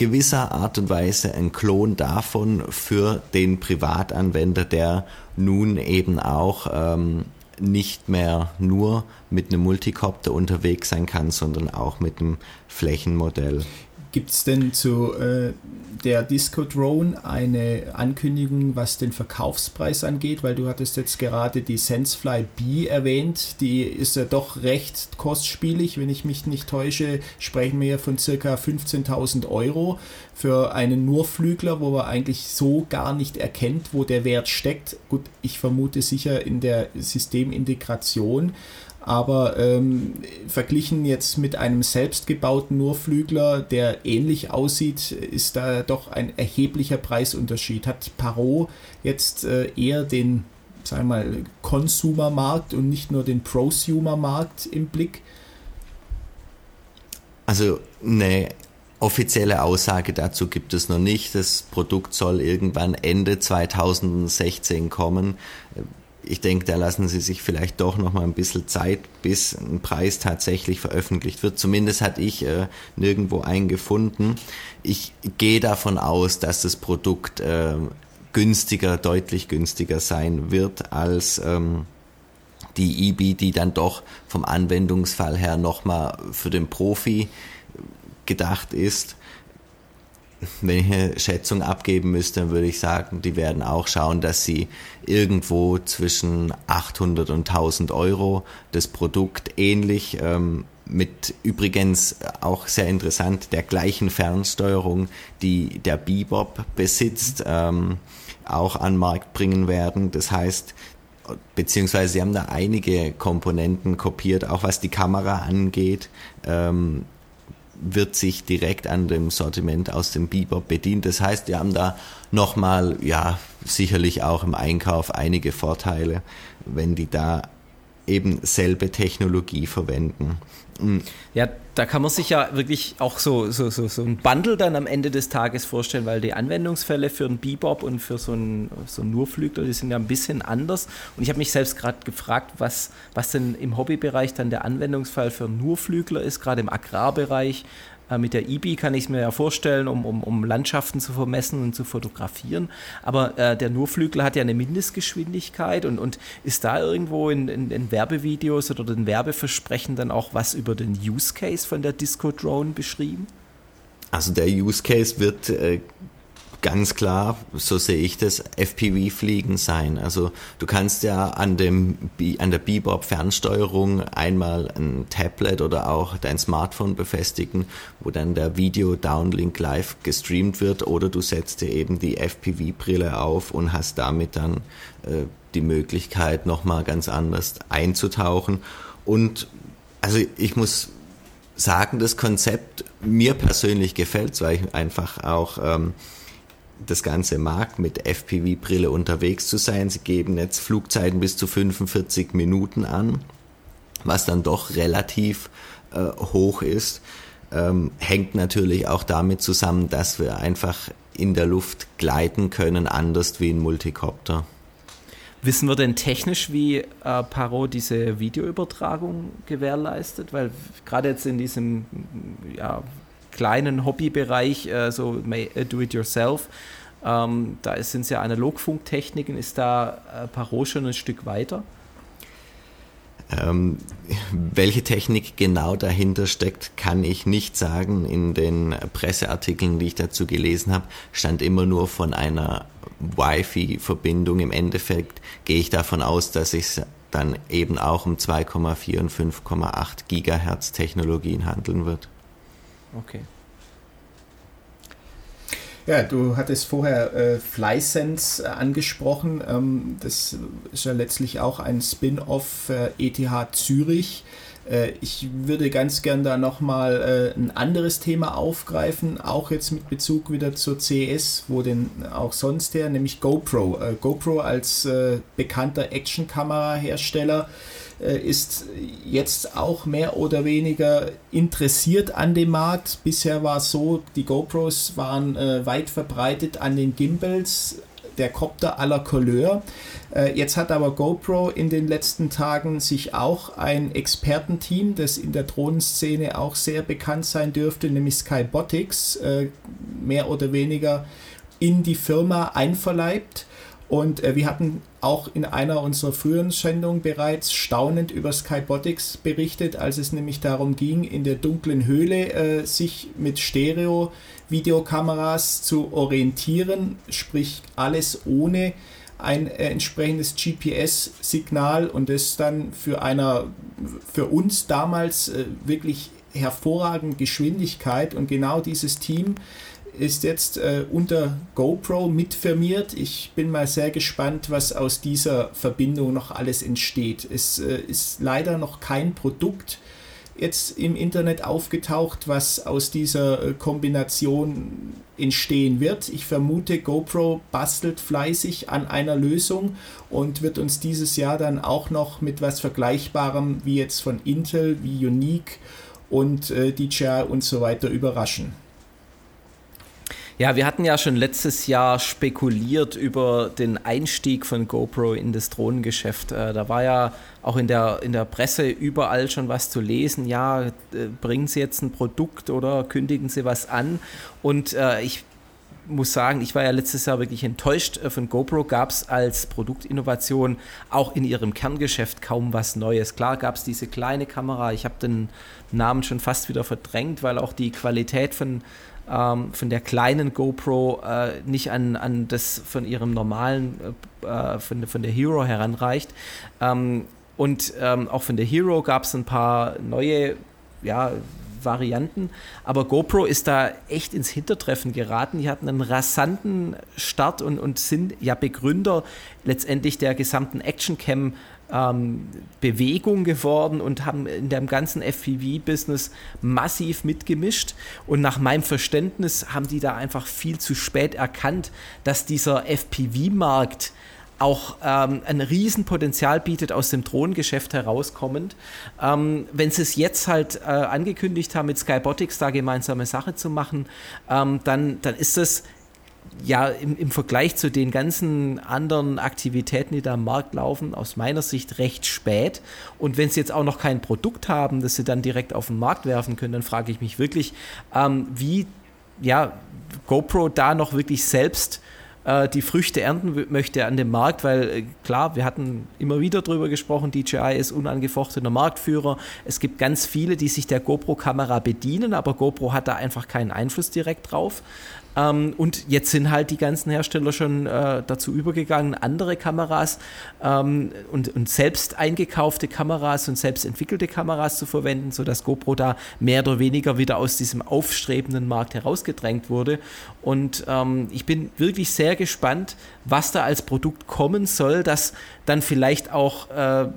gewisser Art und Weise ein Klon davon für den Privatanwender, der nun eben auch ähm, nicht mehr nur mit einem Multicopter unterwegs sein kann, sondern auch mit einem Flächenmodell. Gibt es denn zu äh, der Disco Drone eine Ankündigung, was den Verkaufspreis angeht? Weil du hattest jetzt gerade die Sensefly B erwähnt. Die ist ja doch recht kostspielig. Wenn ich mich nicht täusche, sprechen wir ja von circa 15.000 Euro für einen Nurflügler, wo man eigentlich so gar nicht erkennt, wo der Wert steckt. Gut, ich vermute sicher in der Systemintegration. Aber ähm, verglichen jetzt mit einem selbstgebauten Nurflügler, der ähnlich aussieht, ist da doch ein erheblicher Preisunterschied. Hat Parot jetzt äh, eher den, sagen wir mal, Consumermarkt und nicht nur den Prosumermarkt im Blick? Also eine offizielle Aussage dazu gibt es noch nicht. Das Produkt soll irgendwann Ende 2016 kommen ich denke, da lassen sie sich vielleicht doch noch mal ein bisschen Zeit, bis ein Preis tatsächlich veröffentlicht wird. Zumindest hatte ich äh, nirgendwo einen gefunden. Ich gehe davon aus, dass das Produkt äh, günstiger, deutlich günstiger sein wird als ähm, die EB, die dann doch vom Anwendungsfall her noch mal für den Profi gedacht ist wenn ich eine Schätzung abgeben müsste, dann würde ich sagen, die werden auch schauen, dass sie irgendwo zwischen 800 und 1000 Euro das Produkt ähnlich ähm, mit übrigens auch sehr interessant der gleichen Fernsteuerung, die der Bebop besitzt, ähm, auch an Markt bringen werden. Das heißt, beziehungsweise sie haben da einige Komponenten kopiert, auch was die Kamera angeht. Ähm, wird sich direkt an dem Sortiment aus dem Bebop bedient. Das heißt, wir haben da nochmal, ja, sicherlich auch im Einkauf einige Vorteile, wenn die da eben selbe Technologie verwenden. Mhm. Ja, da kann man sich ja wirklich auch so, so, so, so ein Bundle dann am Ende des Tages vorstellen, weil die Anwendungsfälle für einen Bebop und für so einen, so einen Nurflügler, die sind ja ein bisschen anders. Und ich habe mich selbst gerade gefragt, was, was denn im Hobbybereich dann der Anwendungsfall für einen Nurflügler ist, gerade im Agrarbereich, äh, mit der EB kann ich es mir ja vorstellen, um, um, um Landschaften zu vermessen und zu fotografieren. Aber äh, der Nurflügler hat ja eine Mindestgeschwindigkeit und, und ist da irgendwo in, in, in Werbevideos oder den Werbeversprechen dann auch was über den Use Case von der Disco Drone beschrieben? Also der Use Case wird äh, ganz klar, so sehe ich das, FPV-Fliegen sein. Also du kannst ja an, dem, an der Bebop-Fernsteuerung einmal ein Tablet oder auch dein Smartphone befestigen, wo dann der Video-Downlink live gestreamt wird oder du setzt dir eben die FPV-Brille auf und hast damit dann äh, die Möglichkeit, nochmal ganz anders einzutauchen. Und also ich muss sagen, das Konzept mir persönlich gefällt, weil ich einfach auch ähm, das Ganze mag, mit FPV-Brille unterwegs zu sein. Sie geben jetzt Flugzeiten bis zu 45 Minuten an, was dann doch relativ äh, hoch ist. Ähm, hängt natürlich auch damit zusammen, dass wir einfach in der Luft gleiten können, anders wie ein Multicopter. Wissen wir denn technisch, wie äh, Parot diese Videoübertragung gewährleistet? Weil gerade jetzt in diesem ja, kleinen Hobbybereich, äh, so äh, Do-it-yourself, ähm, da sind es ja Analogfunktechniken, ist da äh, Parot schon ein Stück weiter? Ähm, welche Technik genau dahinter steckt, kann ich nicht sagen. In den Presseartikeln, die ich dazu gelesen habe, stand immer nur von einer Wi-Fi-Verbindung. Im Endeffekt gehe ich davon aus, dass es dann eben auch um 2,4 und 5,8 Gigahertz Technologien handeln wird. Okay. Ja, du hattest vorher äh, FlySense äh, angesprochen. Ähm, das ist ja letztlich auch ein Spin-off äh, ETH Zürich. Äh, ich würde ganz gern da nochmal äh, ein anderes Thema aufgreifen, auch jetzt mit Bezug wieder zur CES, wo denn auch sonst her, nämlich GoPro. Äh, GoPro als äh, bekannter Actionkamera-Hersteller ist jetzt auch mehr oder weniger interessiert an dem Markt. Bisher war es so, die GoPros waren äh, weit verbreitet an den Gimbals, der Copter aller Couleur. Äh, jetzt hat aber GoPro in den letzten Tagen sich auch ein Expertenteam, das in der Drohnenszene auch sehr bekannt sein dürfte, nämlich Skybotics, äh, mehr oder weniger in die Firma einverleibt. Und äh, wir hatten auch in einer unserer früheren Sendungen bereits staunend über Skybotics berichtet, als es nämlich darum ging, in der dunklen Höhle äh, sich mit Stereo-Videokameras zu orientieren, sprich alles ohne ein äh, entsprechendes GPS-Signal und das dann für einer für uns damals äh, wirklich hervorragende Geschwindigkeit und genau dieses Team ist jetzt äh, unter GoPro mitfirmiert. Ich bin mal sehr gespannt, was aus dieser Verbindung noch alles entsteht. Es äh, ist leider noch kein Produkt jetzt im Internet aufgetaucht, was aus dieser äh, Kombination entstehen wird. Ich vermute, GoPro bastelt fleißig an einer Lösung und wird uns dieses Jahr dann auch noch mit was Vergleichbarem wie jetzt von Intel, wie Unique und äh, DJI und so weiter überraschen. Ja, wir hatten ja schon letztes Jahr spekuliert über den Einstieg von GoPro in das Drohnengeschäft. Äh, da war ja auch in der, in der Presse überall schon was zu lesen. Ja, äh, bringen Sie jetzt ein Produkt oder kündigen Sie was an? Und äh, ich muss sagen, ich war ja letztes Jahr wirklich enttäuscht. Äh, von GoPro gab es als Produktinnovation auch in ihrem Kerngeschäft kaum was Neues. Klar gab es diese kleine Kamera. Ich habe den Namen schon fast wieder verdrängt, weil auch die Qualität von ähm, von der kleinen GoPro äh, nicht an, an das von ihrem normalen, äh, äh, von, von der Hero heranreicht. Ähm, und ähm, auch von der Hero gab es ein paar neue ja, Varianten. Aber GoPro ist da echt ins Hintertreffen geraten. Die hatten einen rasanten Start und, und sind ja Begründer letztendlich der gesamten Action-Cam ähm, Bewegung geworden und haben in dem ganzen FPV-Business massiv mitgemischt. Und nach meinem Verständnis haben die da einfach viel zu spät erkannt, dass dieser FPV-Markt auch ähm, ein Riesenpotenzial bietet aus dem Drohnengeschäft herauskommend. Ähm, wenn sie es jetzt halt äh, angekündigt haben, mit Skybotics da gemeinsame Sache zu machen, ähm, dann, dann ist das ja, im, im Vergleich zu den ganzen anderen Aktivitäten, die da am Markt laufen, aus meiner Sicht recht spät. Und wenn sie jetzt auch noch kein Produkt haben, das sie dann direkt auf den Markt werfen können, dann frage ich mich wirklich, ähm, wie ja, GoPro da noch wirklich selbst äh, die Früchte ernten möchte an dem Markt, weil äh, klar, wir hatten immer wieder darüber gesprochen, DJI ist unangefochtener Marktführer. Es gibt ganz viele, die sich der GoPro-Kamera bedienen, aber GoPro hat da einfach keinen Einfluss direkt drauf. Ähm, und jetzt sind halt die ganzen Hersteller schon äh, dazu übergegangen, andere Kameras ähm, und, und, selbst eingekaufte Kameras und selbst entwickelte Kameras zu verwenden, sodass GoPro da mehr oder weniger wieder aus diesem aufstrebenden Markt herausgedrängt wurde. Und ähm, ich bin wirklich sehr gespannt, was da als Produkt kommen soll, das dann vielleicht auch äh,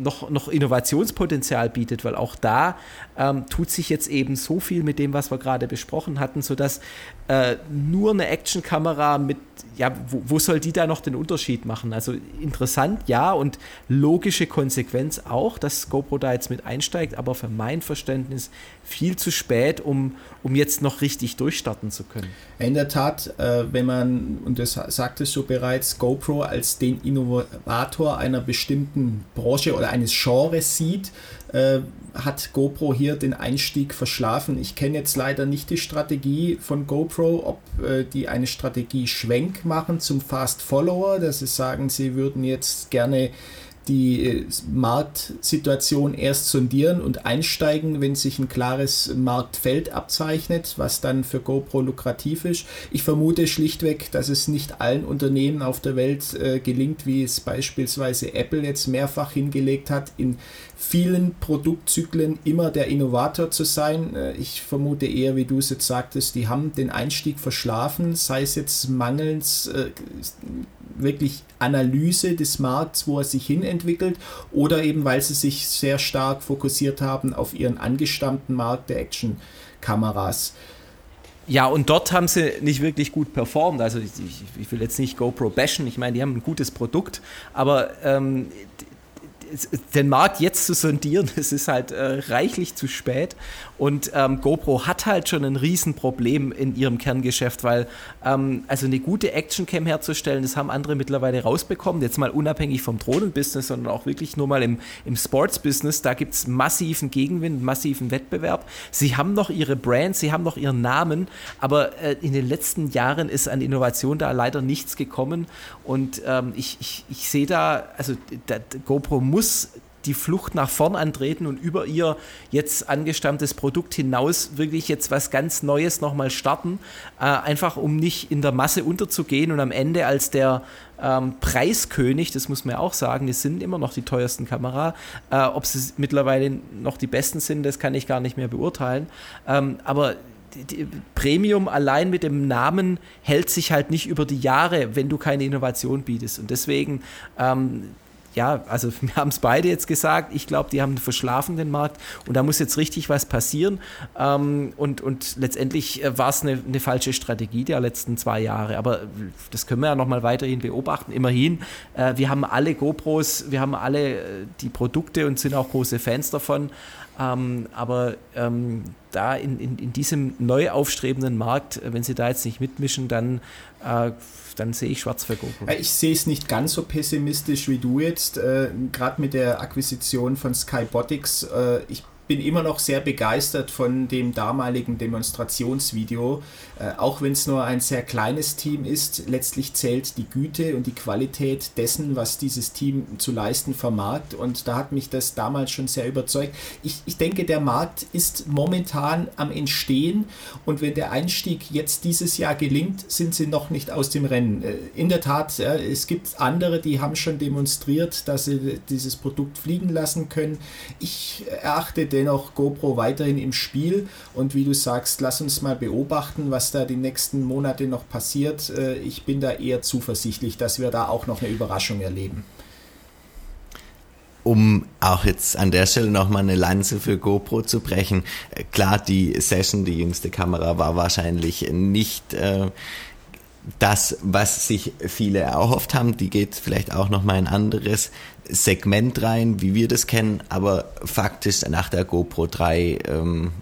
noch, noch Innovationspotenzial bietet, weil auch da ähm, tut sich jetzt eben so viel mit dem, was wir gerade besprochen hatten, sodass äh, nur eine Actionkamera mit, ja, wo, wo, soll die da noch den Unterschied machen? Also interessant, ja, und logische Konsequenz auch, dass GoPro da jetzt mit einsteigt, aber für mein Verständnis viel zu spät, um, um jetzt noch richtig durchstarten zu können. In der Tat, äh, wenn man, und das sagtest du bereits, GoPro als den Innovator einer bestimmten Branche oder eines Genres sieht, äh, hat GoPro hier den Einstieg verschlafen. Ich kenne jetzt leider nicht die Strategie von GoPro, ob äh, die eine Strategie Schwenk machen zum Fast Follower, dass sie sagen, sie würden jetzt gerne die äh, Marktsituation erst sondieren und einsteigen, wenn sich ein klares Marktfeld abzeichnet, was dann für GoPro lukrativ ist. Ich vermute schlichtweg, dass es nicht allen Unternehmen auf der Welt äh, gelingt, wie es beispielsweise Apple jetzt mehrfach hingelegt hat, in vielen Produktzyklen immer der Innovator zu sein. Äh, ich vermute eher, wie du es jetzt sagtest, die haben den Einstieg verschlafen, sei es jetzt mangelns äh, wirklich Analyse des Markts, wo er sich hin entwickelt, oder eben weil sie sich sehr stark fokussiert haben auf ihren angestammten Markt der Action-Kameras. Ja, und dort haben sie nicht wirklich gut performt. Also ich, ich will jetzt nicht GoPro bashen, ich meine, die haben ein gutes Produkt, aber ähm, den Markt jetzt zu sondieren, das ist halt äh, reichlich zu spät. Und ähm, GoPro hat halt schon ein Riesenproblem in ihrem Kerngeschäft, weil ähm, also eine gute Actioncam herzustellen, das haben andere mittlerweile rausbekommen. Jetzt mal unabhängig vom Drohnenbusiness, sondern auch wirklich nur mal im, im Sports-Business. Da gibt es massiven Gegenwind, massiven Wettbewerb. Sie haben noch ihre Brand, sie haben noch ihren Namen, aber äh, in den letzten Jahren ist an Innovation da leider nichts gekommen. Und ähm, ich, ich, ich sehe da, also da, GoPro muss die Flucht nach vorn antreten und über ihr jetzt angestammtes Produkt hinaus wirklich jetzt was ganz Neues nochmal starten, äh, einfach um nicht in der Masse unterzugehen und am Ende als der ähm, Preiskönig, das muss man ja auch sagen, die sind immer noch die teuersten Kamera. Äh, ob sie mittlerweile noch die besten sind, das kann ich gar nicht mehr beurteilen. Ähm, aber die, die Premium allein mit dem Namen hält sich halt nicht über die Jahre, wenn du keine Innovation bietest. Und deswegen ähm, ja, also wir haben es beide jetzt gesagt, ich glaube, die haben einen verschlafenen Markt und da muss jetzt richtig was passieren. Ähm, und, und letztendlich äh, war es eine, eine, falsche Strategie der letzten zwei Jahre. Aber das können wir ja nochmal weiterhin beobachten. Immerhin, äh, wir haben alle GoPros, wir haben alle äh, die Produkte und sind auch große Fans davon. Ähm, aber ähm, da in, in, in, diesem neu aufstrebenden Markt, äh, wenn sie da jetzt nicht mitmischen, dann, äh, dann sehe ich schwarz für GoPro. Ich sehe es nicht ganz so pessimistisch wie du jetzt, äh, gerade mit der Akquisition von Skybotics. Äh, ich bin immer noch sehr begeistert von dem damaligen Demonstrationsvideo, äh, auch wenn es nur ein sehr kleines Team ist. Letztlich zählt die Güte und die Qualität dessen, was dieses Team zu leisten vermag. Und da hat mich das damals schon sehr überzeugt. Ich, ich denke, der Markt ist momentan am Entstehen und wenn der Einstieg jetzt dieses Jahr gelingt, sind sie noch nicht aus dem Rennen. Äh, in der Tat, ja, es gibt andere, die haben schon demonstriert, dass sie dieses Produkt fliegen lassen können. Ich erachte den dennoch GoPro weiterhin im Spiel und wie du sagst, lass uns mal beobachten, was da die nächsten Monate noch passiert. Äh, ich bin da eher zuversichtlich, dass wir da auch noch eine Überraschung erleben. Um auch jetzt an der Stelle nochmal eine Lanze für GoPro zu brechen. Äh, klar, die Session, die jüngste Kamera, war wahrscheinlich nicht äh, das, was sich viele erhofft haben. Die geht vielleicht auch nochmal ein anderes Segment rein, wie wir das kennen, aber faktisch nach der GoPro 3 ähm,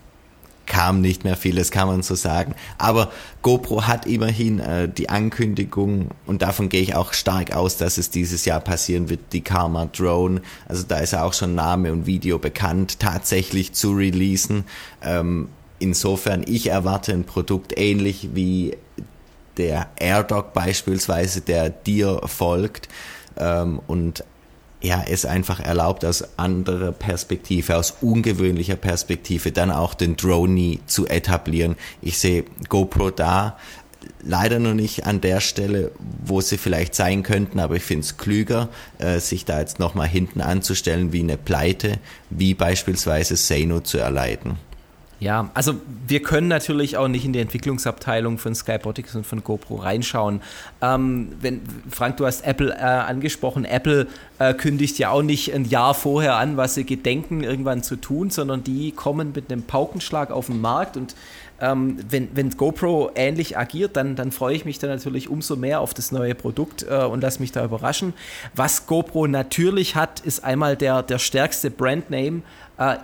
kam nicht mehr viel, das kann man so sagen. Aber GoPro hat immerhin äh, die Ankündigung und davon gehe ich auch stark aus, dass es dieses Jahr passieren wird, die Karma Drone. Also da ist auch schon Name und Video bekannt, tatsächlich zu releasen. Ähm, insofern, ich erwarte ein Produkt ähnlich wie der AirDog beispielsweise, der dir folgt. Ähm, und ja, es einfach erlaubt, aus anderer Perspektive, aus ungewöhnlicher Perspektive dann auch den Drone zu etablieren. Ich sehe GoPro da leider noch nicht an der Stelle, wo sie vielleicht sein könnten, aber ich finde es klüger, äh, sich da jetzt nochmal hinten anzustellen wie eine Pleite, wie beispielsweise Seno zu erleiden. Ja, also wir können natürlich auch nicht in die Entwicklungsabteilung von Skybotics und von GoPro reinschauen. Ähm, wenn, Frank, du hast Apple äh, angesprochen. Apple äh, kündigt ja auch nicht ein Jahr vorher an, was sie gedenken, irgendwann zu tun, sondern die kommen mit einem Paukenschlag auf den Markt und ähm, wenn, wenn GoPro ähnlich agiert, dann, dann freue ich mich dann natürlich umso mehr auf das neue Produkt äh, und lasse mich da überraschen. Was GoPro natürlich hat, ist einmal der, der stärkste Brandname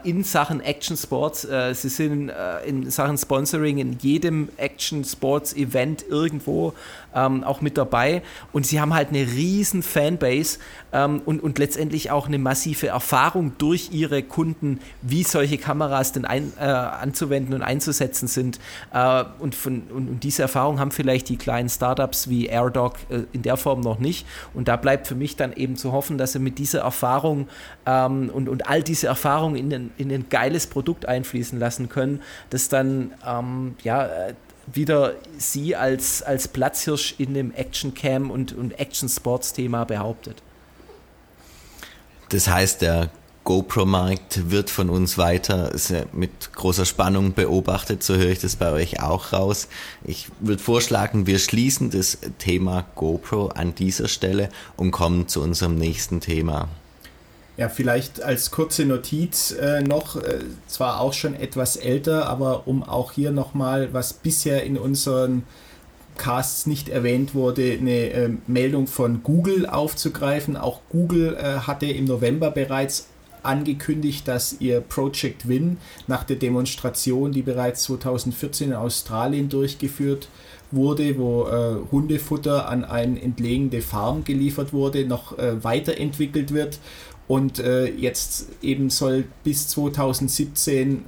in Sachen Action Sports. Äh, sie sind äh, in Sachen Sponsoring in jedem Action Sports Event irgendwo ähm, auch mit dabei und sie haben halt eine riesen Fanbase ähm, und, und letztendlich auch eine massive Erfahrung durch ihre Kunden, wie solche Kameras denn ein, äh, anzuwenden und einzusetzen sind. Äh, und, von, und, und, diese Erfahrung haben vielleicht die kleinen Startups wie AirDog äh, in der Form noch nicht. Und da bleibt für mich dann eben zu hoffen, dass sie mit dieser Erfahrung ähm, und, und all diese Erfahrungen in, in ein geiles Produkt einfließen lassen können, das dann ähm, ja äh, wieder sie als, als Platzhirsch in dem Action-Cam und, und Action-Sports-Thema behauptet. Das heißt, der GoPro-Markt wird von uns weiter mit großer Spannung beobachtet, so höre ich das bei euch auch raus. Ich würde vorschlagen, wir schließen das Thema GoPro an dieser Stelle und kommen zu unserem nächsten Thema. Ja, vielleicht als kurze Notiz äh, noch, äh, zwar auch schon etwas älter, aber um auch hier nochmal, was bisher in unseren Casts nicht erwähnt wurde, eine äh, Meldung von Google aufzugreifen. Auch Google äh, hatte im November bereits angekündigt, dass ihr Project Win nach der Demonstration, die bereits 2014 in Australien durchgeführt wurde, wo äh, Hundefutter an eine entlegene Farm geliefert wurde, noch äh, weiterentwickelt wird. Und äh, jetzt eben soll bis 2017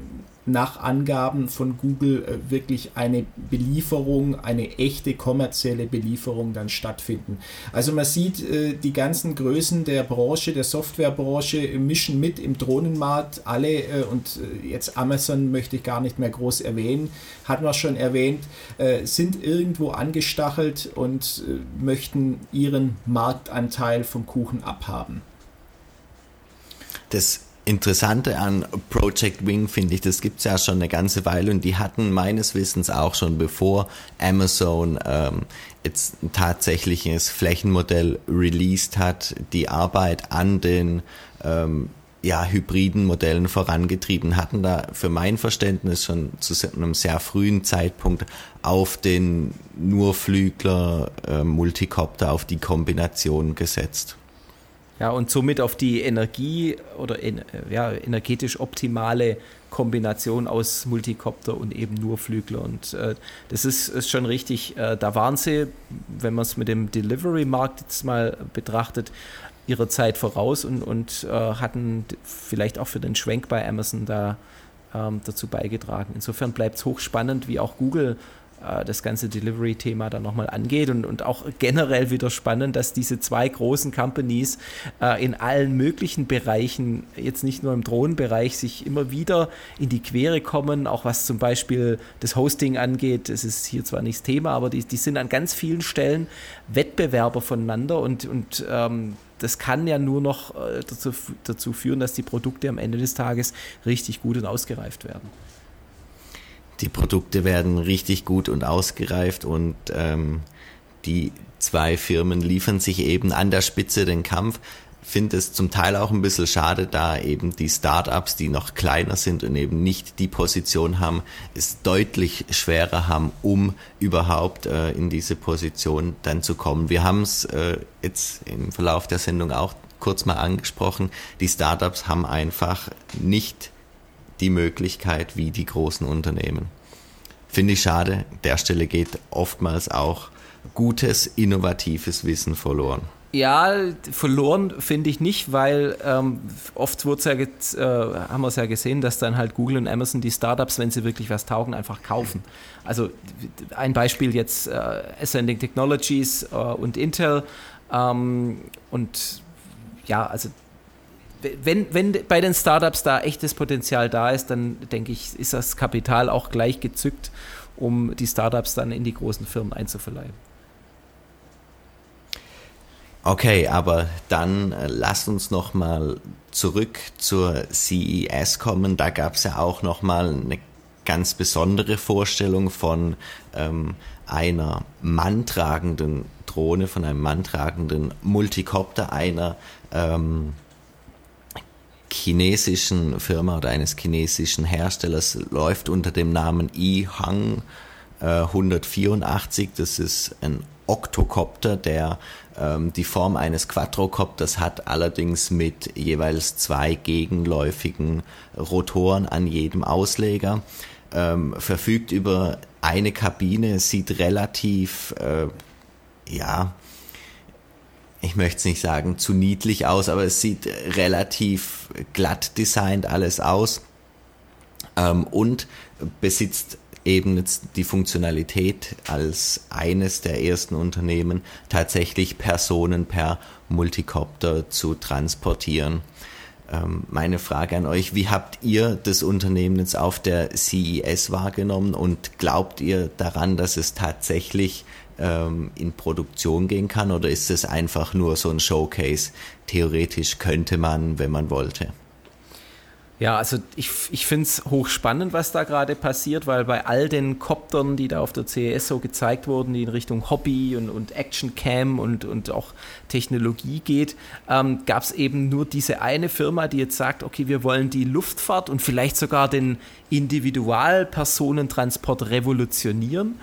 nach Angaben von Google äh, wirklich eine Belieferung, eine echte kommerzielle Belieferung dann stattfinden. Also man sieht, äh, die ganzen Größen der Branche, der Softwarebranche mischen mit im Drohnenmarkt alle äh, und jetzt Amazon möchte ich gar nicht mehr groß erwähnen, hatten wir schon erwähnt, sind irgendwo angestachelt und möchten ihren Marktanteil vom Kuchen abhaben. Das Interessante an Project Wing finde ich, das gibt es ja schon eine ganze Weile und die hatten meines Wissens auch schon bevor Amazon ähm, jetzt ein tatsächliches Flächenmodell released hat, die Arbeit an den ähm, ja, hybriden Modellen vorangetrieben, hatten da für mein Verständnis schon zu einem sehr frühen Zeitpunkt auf den Nurflügler äh, Multicopter, auf die Kombination gesetzt. Ja, und somit auf die Energie oder ja, energetisch optimale Kombination aus Multicopter und eben nur Flügler. Und äh, das ist, ist, schon richtig. Äh, da waren sie, wenn man es mit dem Delivery-Markt jetzt mal betrachtet, ihrer Zeit voraus und, und äh, hatten vielleicht auch für den Schwenk bei Amazon da ähm, dazu beigetragen. Insofern bleibt es hochspannend, wie auch Google äh, das ganze Delivery-Thema dann nochmal angeht und, und auch generell wieder spannend, dass diese zwei großen Companies äh, in allen möglichen Bereichen, jetzt nicht nur im Drohnenbereich, sich immer wieder in die Quere kommen, auch was zum Beispiel das Hosting angeht. Das ist hier zwar nicht das Thema, aber die, die sind an ganz vielen Stellen Wettbewerber voneinander und, und ähm, das kann ja nur noch äh, dazu, dazu führen, dass die Produkte am Ende des Tages richtig gut und ausgereift werden die Produkte werden richtig gut und ausgereift und ähm, die zwei Firmen liefern sich eben an der Spitze den Kampf. Finde es zum Teil auch ein bisschen schade, da eben die Startups, die noch kleiner sind und eben nicht die Position haben, es deutlich schwerer haben, um überhaupt äh, in diese Position dann zu kommen. Wir haben es äh, jetzt im Verlauf der Sendung auch kurz mal angesprochen. Die Startups haben einfach nicht die Möglichkeit wie die großen Unternehmen. Finde ich schade. Der Stelle geht oftmals auch gutes, innovatives Wissen verloren. Ja, verloren finde ich nicht, weil ähm, oft ja äh, haben wir es ja gesehen, dass dann halt Google und Amazon die Startups, wenn sie wirklich was taugen, einfach kaufen. Also ein Beispiel jetzt äh, Ascending Technologies äh, und Intel ähm, und ja, also wenn, wenn bei den Startups da echtes Potenzial da ist, dann denke ich, ist das Kapital auch gleich gezückt, um die Startups dann in die großen Firmen einzuverleiben. Okay, aber dann äh, lasst uns noch mal zurück zur CES kommen. Da gab es ja auch noch mal eine ganz besondere Vorstellung von ähm, einer manntragenden Drohne, von einem manntragenden Multicopter, einer ähm, chinesischen Firma oder eines chinesischen Herstellers läuft unter dem Namen Yihang äh, 184. Das ist ein Oktokopter, der ähm, die Form eines Quadrocopters hat, allerdings mit jeweils zwei gegenläufigen Rotoren an jedem Ausleger. Ähm, verfügt über eine Kabine, sieht relativ, äh, ja, ich möchte es nicht sagen, zu niedlich aus, aber es sieht relativ glatt designt alles aus ähm, und besitzt eben jetzt die Funktionalität als eines der ersten Unternehmen tatsächlich Personen per Multicopter zu transportieren. Ähm, meine Frage an euch, wie habt ihr das Unternehmen jetzt auf der CES wahrgenommen und glaubt ihr daran, dass es tatsächlich ähm, in Produktion gehen kann oder ist es einfach nur so ein Showcase? Theoretisch könnte man, wenn man wollte. Ja, also ich, ich finde es hochspannend, was da gerade passiert, weil bei all den Koptern, die da auf der CES so gezeigt wurden, die in Richtung Hobby und, und Action Cam und, und auch Technologie geht, ähm, gab es eben nur diese eine Firma, die jetzt sagt, okay, wir wollen die Luftfahrt und vielleicht sogar den Individualpersonentransport revolutionieren.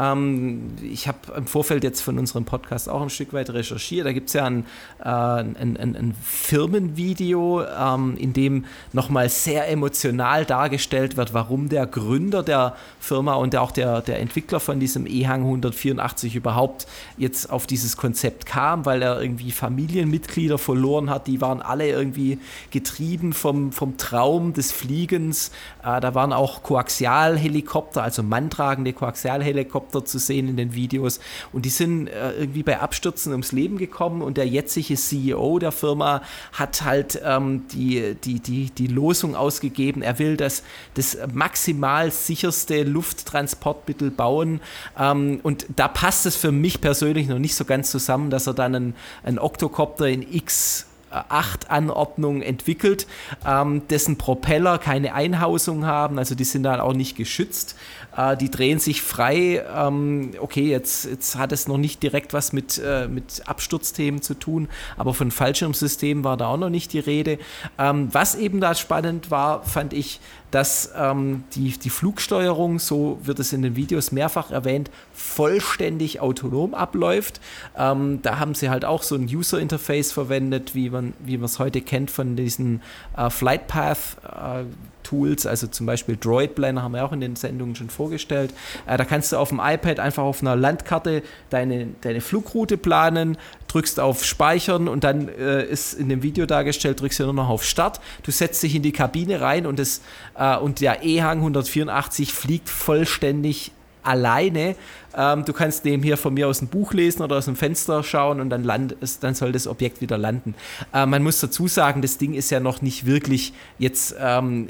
Ähm, ich habe im Vorfeld jetzt von unserem Podcast auch ein Stück weit recherchiert. Da gibt es ja ein, äh, ein, ein, ein, Firmenvideo, ähm, in dem nochmal sehr emotional dargestellt wird, warum der Gründer der Firma und auch der, der Entwickler von diesem E-Hang 184 überhaupt jetzt auf dieses Konzept kam, weil er irgendwie Familienmitglieder verloren hat. Die waren alle irgendwie getrieben vom, vom Traum des Fliegens. Äh, da waren auch Koaxialhelikopter, also manntragende Koaxialhelikopter zu sehen in den Videos. Und die sind äh, irgendwie bei Abstürzen ums Leben gekommen und der jetzige CEO der Firma hat halt ähm, die, die, die, die Losung ausgegeben. Er will das, das maximal sicherste Lufttransportmittel bauen. Ähm, und da passt es für mich persönlich noch nicht so ganz zusammen, dass er dann einen, einen Octocopter in X 8 Anordnung entwickelt, ähm, dessen Propeller keine Einhausung haben, also die sind dann auch nicht geschützt. Äh, die drehen sich frei. Ähm, okay, jetzt, jetzt hat es noch nicht direkt was mit, äh, mit Absturzthemen zu tun, aber von Fallschirmsystemen war da auch noch nicht die Rede. Ähm, was eben da spannend war, fand ich, dass ähm, die, die Flugsteuerung, so wird es in den Videos mehrfach erwähnt, vollständig autonom abläuft. Ähm, da haben sie halt auch so ein User-Interface verwendet, wie man es heute kennt von diesen äh, Flight Path äh, Tools, also zum Beispiel Droid Planner haben wir auch in den Sendungen schon vorgestellt. Äh, da kannst du auf dem iPad einfach auf einer Landkarte deine, deine Flugroute planen, drückst auf Speichern und dann äh, ist in dem Video dargestellt, drückst du nur noch auf Start. Du setzt dich in die Kabine rein und, das, äh, und der E-Hang 184 fliegt vollständig alleine. Ähm, du kannst neben hier von mir aus ein Buch lesen oder aus dem Fenster schauen und dann, land, dann soll das Objekt wieder landen. Äh, man muss dazu sagen, das Ding ist ja noch nicht wirklich jetzt ähm,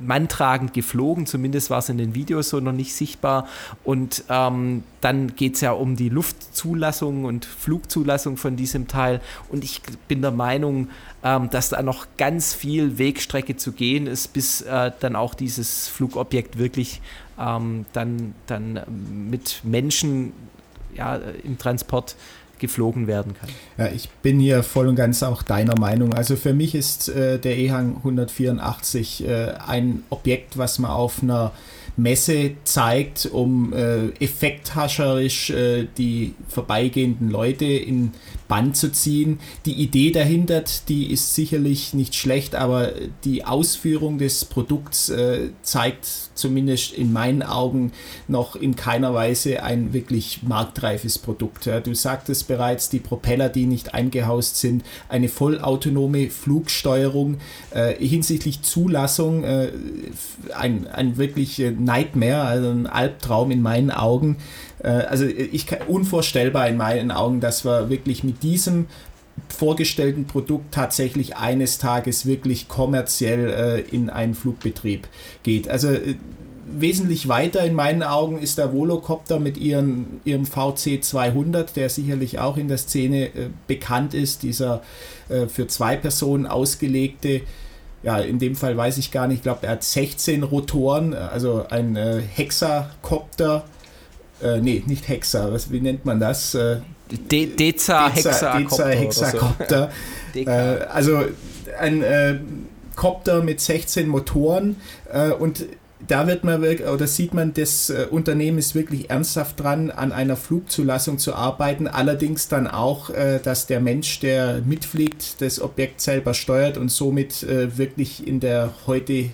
manntragend geflogen, zumindest war es in den Videos so noch nicht sichtbar. Und ähm, dann geht es ja um die Luftzulassung und Flugzulassung von diesem Teil. Und ich bin der Meinung, ähm, dass da noch ganz viel Wegstrecke zu gehen ist, bis äh, dann auch dieses Flugobjekt wirklich ähm, dann, dann mit Menschen ja, im Transport geflogen werden kann. Ja, ich bin hier voll und ganz auch deiner Meinung. Also für mich ist äh, der EHang 184 äh, ein Objekt, was man auf einer Messe zeigt, um äh, effekthascherisch äh, die vorbeigehenden Leute in Band zu ziehen. Die Idee dahinter, die ist sicherlich nicht schlecht, aber die Ausführung des Produkts äh, zeigt zumindest in meinen Augen noch in keiner Weise ein wirklich marktreifes Produkt. Ja. Du sagtest bereits, die Propeller, die nicht eingehaust sind, eine vollautonome Flugsteuerung äh, hinsichtlich Zulassung, äh, ein, ein wirklich äh, Nightmare, also ein Albtraum in meinen Augen. Äh, also ich unvorstellbar in meinen Augen, dass wir wirklich mit diesem vorgestellten Produkt tatsächlich eines Tages wirklich kommerziell äh, in einen Flugbetrieb geht. Also äh, wesentlich weiter in meinen Augen ist der Volocopter mit ihren, ihrem VC 200, der sicherlich auch in der Szene äh, bekannt ist, dieser äh, für zwei Personen ausgelegte ja, in dem Fall weiß ich gar nicht, ich glaube, er hat 16 Rotoren, also ein äh, Hexakopter, äh, nee, nicht Hexa, was, wie nennt man das? Äh, De Deza, Hexakopter. Hexakopter. So. äh, also ein äh, Kopter mit 16 Motoren äh, und da wird man wirklich, oder sieht man, das äh, Unternehmen ist wirklich ernsthaft dran, an einer Flugzulassung zu arbeiten. Allerdings dann auch, äh, dass der Mensch, der mitfliegt, das Objekt selber steuert und somit äh, wirklich in der heute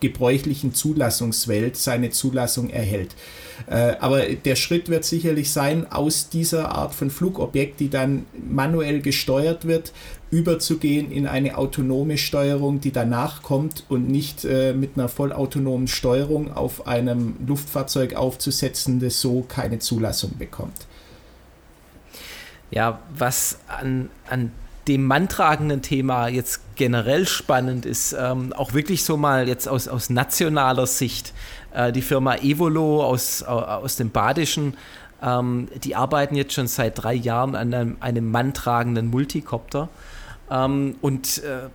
gebräuchlichen Zulassungswelt seine Zulassung erhält. Äh, aber der Schritt wird sicherlich sein, aus dieser Art von Flugobjekt, die dann manuell gesteuert wird, überzugehen in eine autonome Steuerung, die danach kommt und nicht äh, mit einer vollautonomen Steuerung auf einem Luftfahrzeug aufzusetzen, das so keine Zulassung bekommt. Ja, was an, an dem manntragenden Thema jetzt generell spannend ist, ähm, auch wirklich so mal jetzt aus, aus nationaler Sicht, äh, die Firma Evolo aus, aus dem Badischen, ähm, die arbeiten jetzt schon seit drei Jahren an einem, einem manntragenden Multicopter. Ähm, und äh,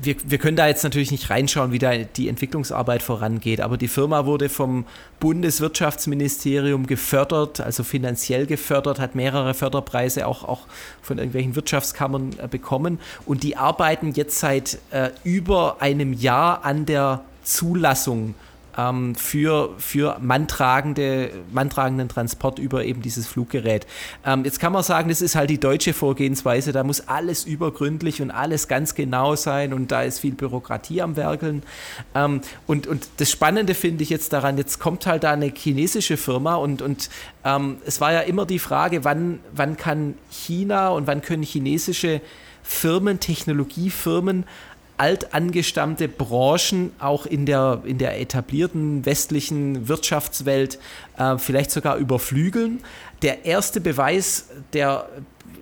wir, wir können da jetzt natürlich nicht reinschauen, wie da die Entwicklungsarbeit vorangeht, aber die Firma wurde vom Bundeswirtschaftsministerium gefördert, also finanziell gefördert, hat mehrere Förderpreise auch, auch von irgendwelchen Wirtschaftskammern äh, bekommen und die arbeiten jetzt seit äh, über einem Jahr an der Zulassung ähm, für, für manntragende, manntragenden Transport über eben dieses Fluggerät. Ähm, jetzt kann man sagen, das ist halt die deutsche Vorgehensweise, da muss alles übergründlich und alles ganz genau sein und da ist viel Bürokratie am Werkeln. Ähm, und, und das Spannende finde ich jetzt daran, jetzt kommt halt da eine chinesische Firma und, und ähm, es war ja immer die Frage, wann, wann kann China und wann können chinesische Firmen, Technologiefirmen altangestammte Branchen auch in der, in der etablierten westlichen Wirtschaftswelt äh, vielleicht sogar überflügeln. Der erste Beweis, der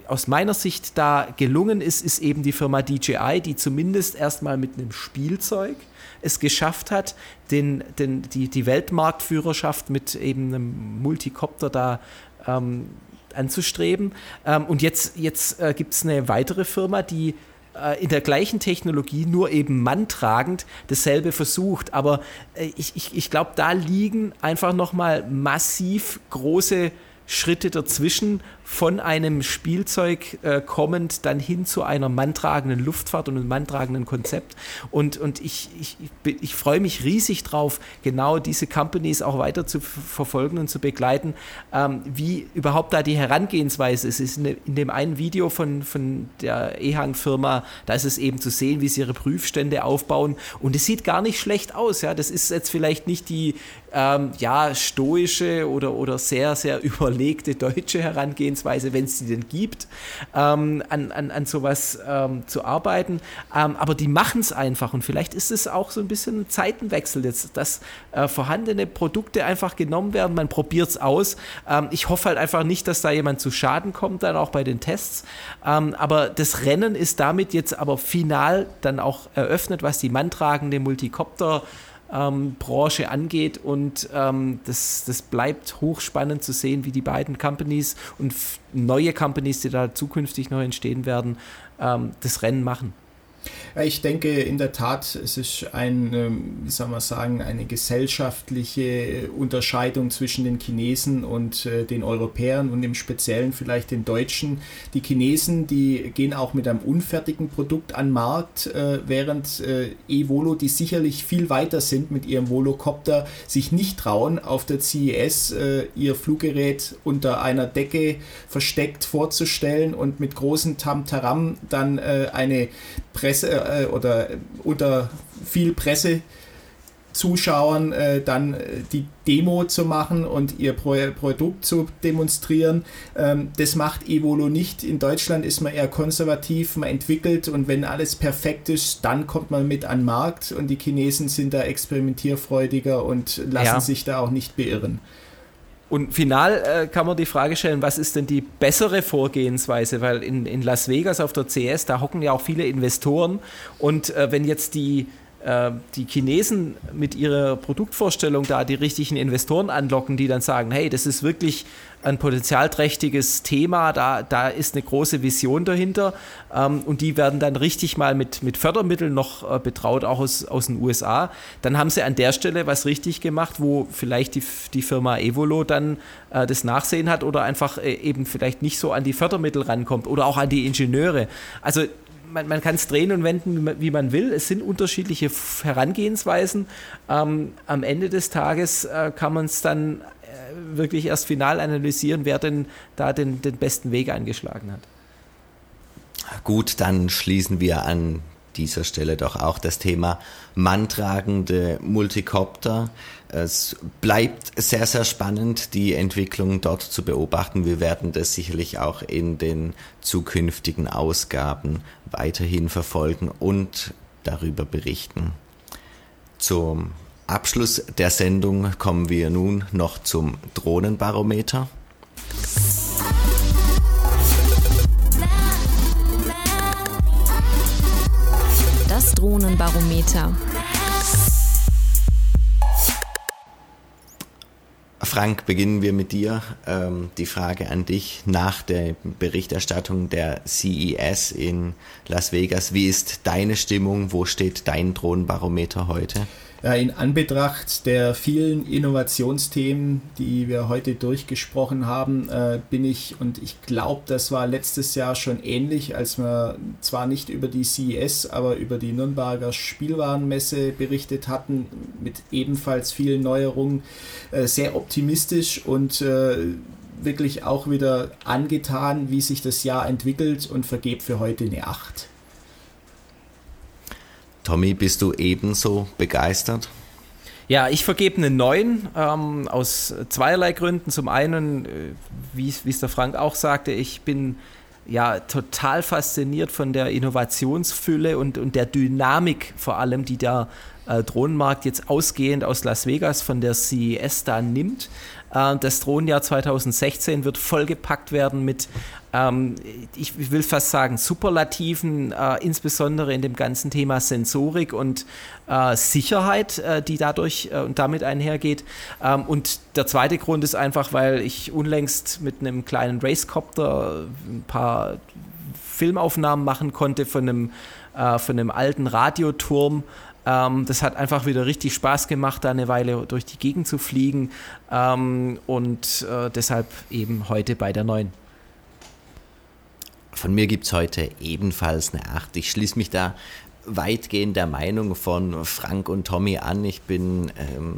aus meiner Sicht da gelungen ist, ist eben die Firma DJI, die zumindest erstmal mit einem Spielzeug es geschafft hat, den, den, die, die Weltmarktführerschaft mit eben einem Multicopter da ähm, anzustreben. Ähm, und jetzt, jetzt äh, gibt es eine weitere Firma, die in der gleichen Technologie, nur eben manntragend, dasselbe versucht. Aber äh, ich, ich, ich glaube, da liegen einfach nochmal massiv große Schritte dazwischen, von einem Spielzeug äh, kommend dann hin zu einer manntragenden Luftfahrt und einem manntragenden Konzept. Und, und ich, ich, ich freue mich riesig drauf, genau diese Companies auch weiter zu verfolgen und zu begleiten, ähm, wie überhaupt da die Herangehensweise ist. Ist in, in dem einen Video von, von der EHang-Firma, da ist es eben zu sehen, wie sie ihre Prüfstände aufbauen. Und es sieht gar nicht schlecht aus. Ja? Das ist jetzt vielleicht nicht die ähm, ja, stoische oder, oder sehr, sehr überlegte deutsche Herangehensweise, beziehungsweise wenn es sie denn gibt, ähm, an, an, an sowas ähm, zu arbeiten. Ähm, aber die machen es einfach und vielleicht ist es auch so ein bisschen ein Zeitenwechsel jetzt, dass äh, vorhandene Produkte einfach genommen werden, man probiert es aus. Ähm, ich hoffe halt einfach nicht, dass da jemand zu Schaden kommt, dann auch bei den Tests. Ähm, aber das Rennen ist damit jetzt aber final dann auch eröffnet, was die manntragende Multicopter- ähm, Branche angeht. Und ähm, das, das bleibt hochspannend zu sehen, wie die beiden Companies und neue Companies, die da zukünftig noch entstehen werden, ähm, das Rennen machen. Ich denke in der Tat, es ist ein, ähm, wie soll man sagen, eine gesellschaftliche Unterscheidung zwischen den Chinesen und äh, den Europäern und im Speziellen vielleicht den Deutschen. Die Chinesen, die gehen auch mit einem unfertigen Produkt an den Markt, äh, während äh, Evolo, die sicherlich viel weiter sind mit ihrem Volocopter, sich nicht trauen, auf der CES ihr Fluggerät unter einer Decke versteckt vorzustellen und mit großem Tamtaram dann eine Presse äh, oder unter viel Presse Zuschauern äh, dann äh, die Demo zu machen und ihr Pro Produkt zu demonstrieren. Ähm, das macht Evolo nicht. In Deutschland ist man eher konservativ, man entwickelt und wenn alles perfekt ist, dann kommt man mit an den Markt und die Chinesen sind da experimentierfreudiger und lassen ja. sich da auch nicht beirren. Und final äh, kann man die Frage stellen, was ist denn die bessere Vorgehensweise? Weil in, in Las Vegas auf der CS, da hocken ja auch viele Investoren. Und äh, wenn jetzt die die Chinesen mit ihrer Produktvorstellung da die richtigen Investoren anlocken, die dann sagen, hey, das ist wirklich ein potenzialträchtiges Thema, da, da ist eine große Vision dahinter ähm, und die werden dann richtig mal mit, mit Fördermitteln noch äh, betraut, auch aus, aus den USA. Dann haben sie an der Stelle was richtig gemacht, wo vielleicht die, die Firma Evolo dann äh, das Nachsehen hat oder einfach äh, eben vielleicht nicht so an die Fördermittel rankommt oder auch an die Ingenieure. Also man, man kann es drehen und wenden, wie man will. Es sind unterschiedliche Herangehensweisen. Ähm, am Ende des Tages äh, kann man es dann äh, wirklich erst final analysieren, wer denn da den, den besten Weg eingeschlagen hat. Gut, dann schließen wir an dieser Stelle doch auch das Thema manntragende Multicopter. Es bleibt sehr, sehr spannend, die Entwicklung dort zu beobachten. Wir werden das sicherlich auch in den zukünftigen Ausgaben weiterhin verfolgen und darüber berichten. Zum Abschluss der Sendung kommen wir nun noch zum Drohnenbarometer. Das Drohnenbarometer. Frank, beginnen wir mit dir. Ähm, die Frage an dich nach der Berichterstattung der CES in Las Vegas. Wie ist deine Stimmung? Wo steht dein Drohnenbarometer heute? Ja, in Anbetracht der vielen Innovationsthemen, die wir heute durchgesprochen haben, äh, bin ich, und ich glaube, das war letztes Jahr schon ähnlich, als wir zwar nicht über die CES, aber über die Nürnberger Spielwarenmesse berichtet hatten, mit ebenfalls vielen Neuerungen, äh, sehr optimistisch und äh, wirklich auch wieder angetan, wie sich das Jahr entwickelt und vergebe für heute eine 8. Tommy, bist du ebenso begeistert? Ja, ich vergebe eine 9 ähm, aus zweierlei Gründen. Zum einen, äh, wie es der Frank auch sagte, ich bin ja total fasziniert von der Innovationsfülle und, und der Dynamik vor allem, die der äh, Drohnenmarkt jetzt ausgehend aus Las Vegas von der CES da nimmt. Äh, das Drohnenjahr 2016 wird vollgepackt werden mit, ähm, ich will fast sagen, Superlativen, äh, insbesondere in dem ganzen Thema Sensorik und äh, Sicherheit, äh, die dadurch äh, und damit einhergeht. Ähm, und der zweite Grund ist einfach, weil ich unlängst mit einem kleinen Racecopter ein paar Filmaufnahmen machen konnte von einem, von einem alten Radioturm ähm, das hat einfach wieder richtig Spaß gemacht, da eine Weile durch die Gegend zu fliegen ähm, und äh, deshalb eben heute bei der neuen. Von mir gibt es heute ebenfalls eine 8. Ich schließe mich da weitgehend der Meinung von Frank und Tommy an. Ich bin ähm,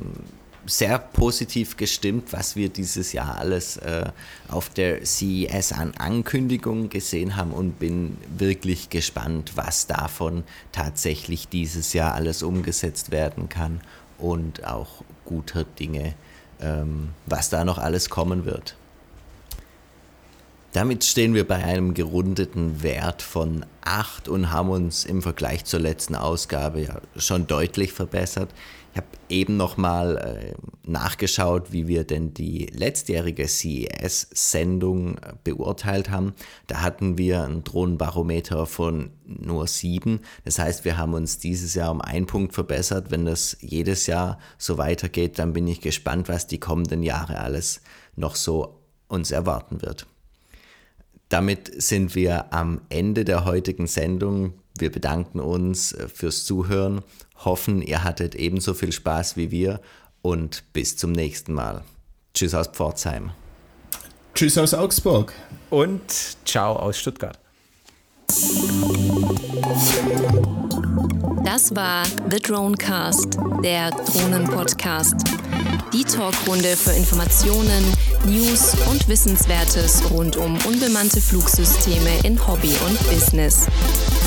sehr positiv gestimmt, was wir dieses Jahr alles äh, auf der CES an Ankündigungen gesehen haben und bin wirklich gespannt, was davon tatsächlich dieses Jahr alles umgesetzt werden kann und auch guter Dinge, ähm, was da noch alles kommen wird. Damit stehen wir bei einem gerundeten Wert von 8 und haben uns im Vergleich zur letzten Ausgabe ja schon deutlich verbessert. Ich habe eben nochmal äh, nachgeschaut, wie wir denn die letztjährige CES-Sendung äh, beurteilt haben. Da hatten wir ein Drohnenbarometer von nur sieben. Das heißt, wir haben uns dieses Jahr um einen Punkt verbessert. Wenn das jedes Jahr so weitergeht, dann bin ich gespannt, was die kommenden Jahre alles noch so uns erwarten wird. Damit sind wir am Ende der heutigen Sendung. Wir bedanken uns äh, fürs Zuhören hoffen, ihr hattet ebenso viel Spaß wie wir und bis zum nächsten Mal. Tschüss aus Pforzheim. Tschüss aus Augsburg. Und ciao aus Stuttgart. Das war The Dronecast, der Drohnen-Podcast. Die Talkrunde für Informationen, News und Wissenswertes rund um unbemannte Flugsysteme in Hobby und Business.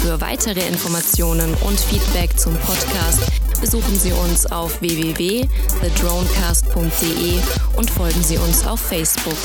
Für weitere Informationen und Feedback zum Podcast besuchen Sie uns auf www.thedronecast.de und folgen Sie uns auf Facebook.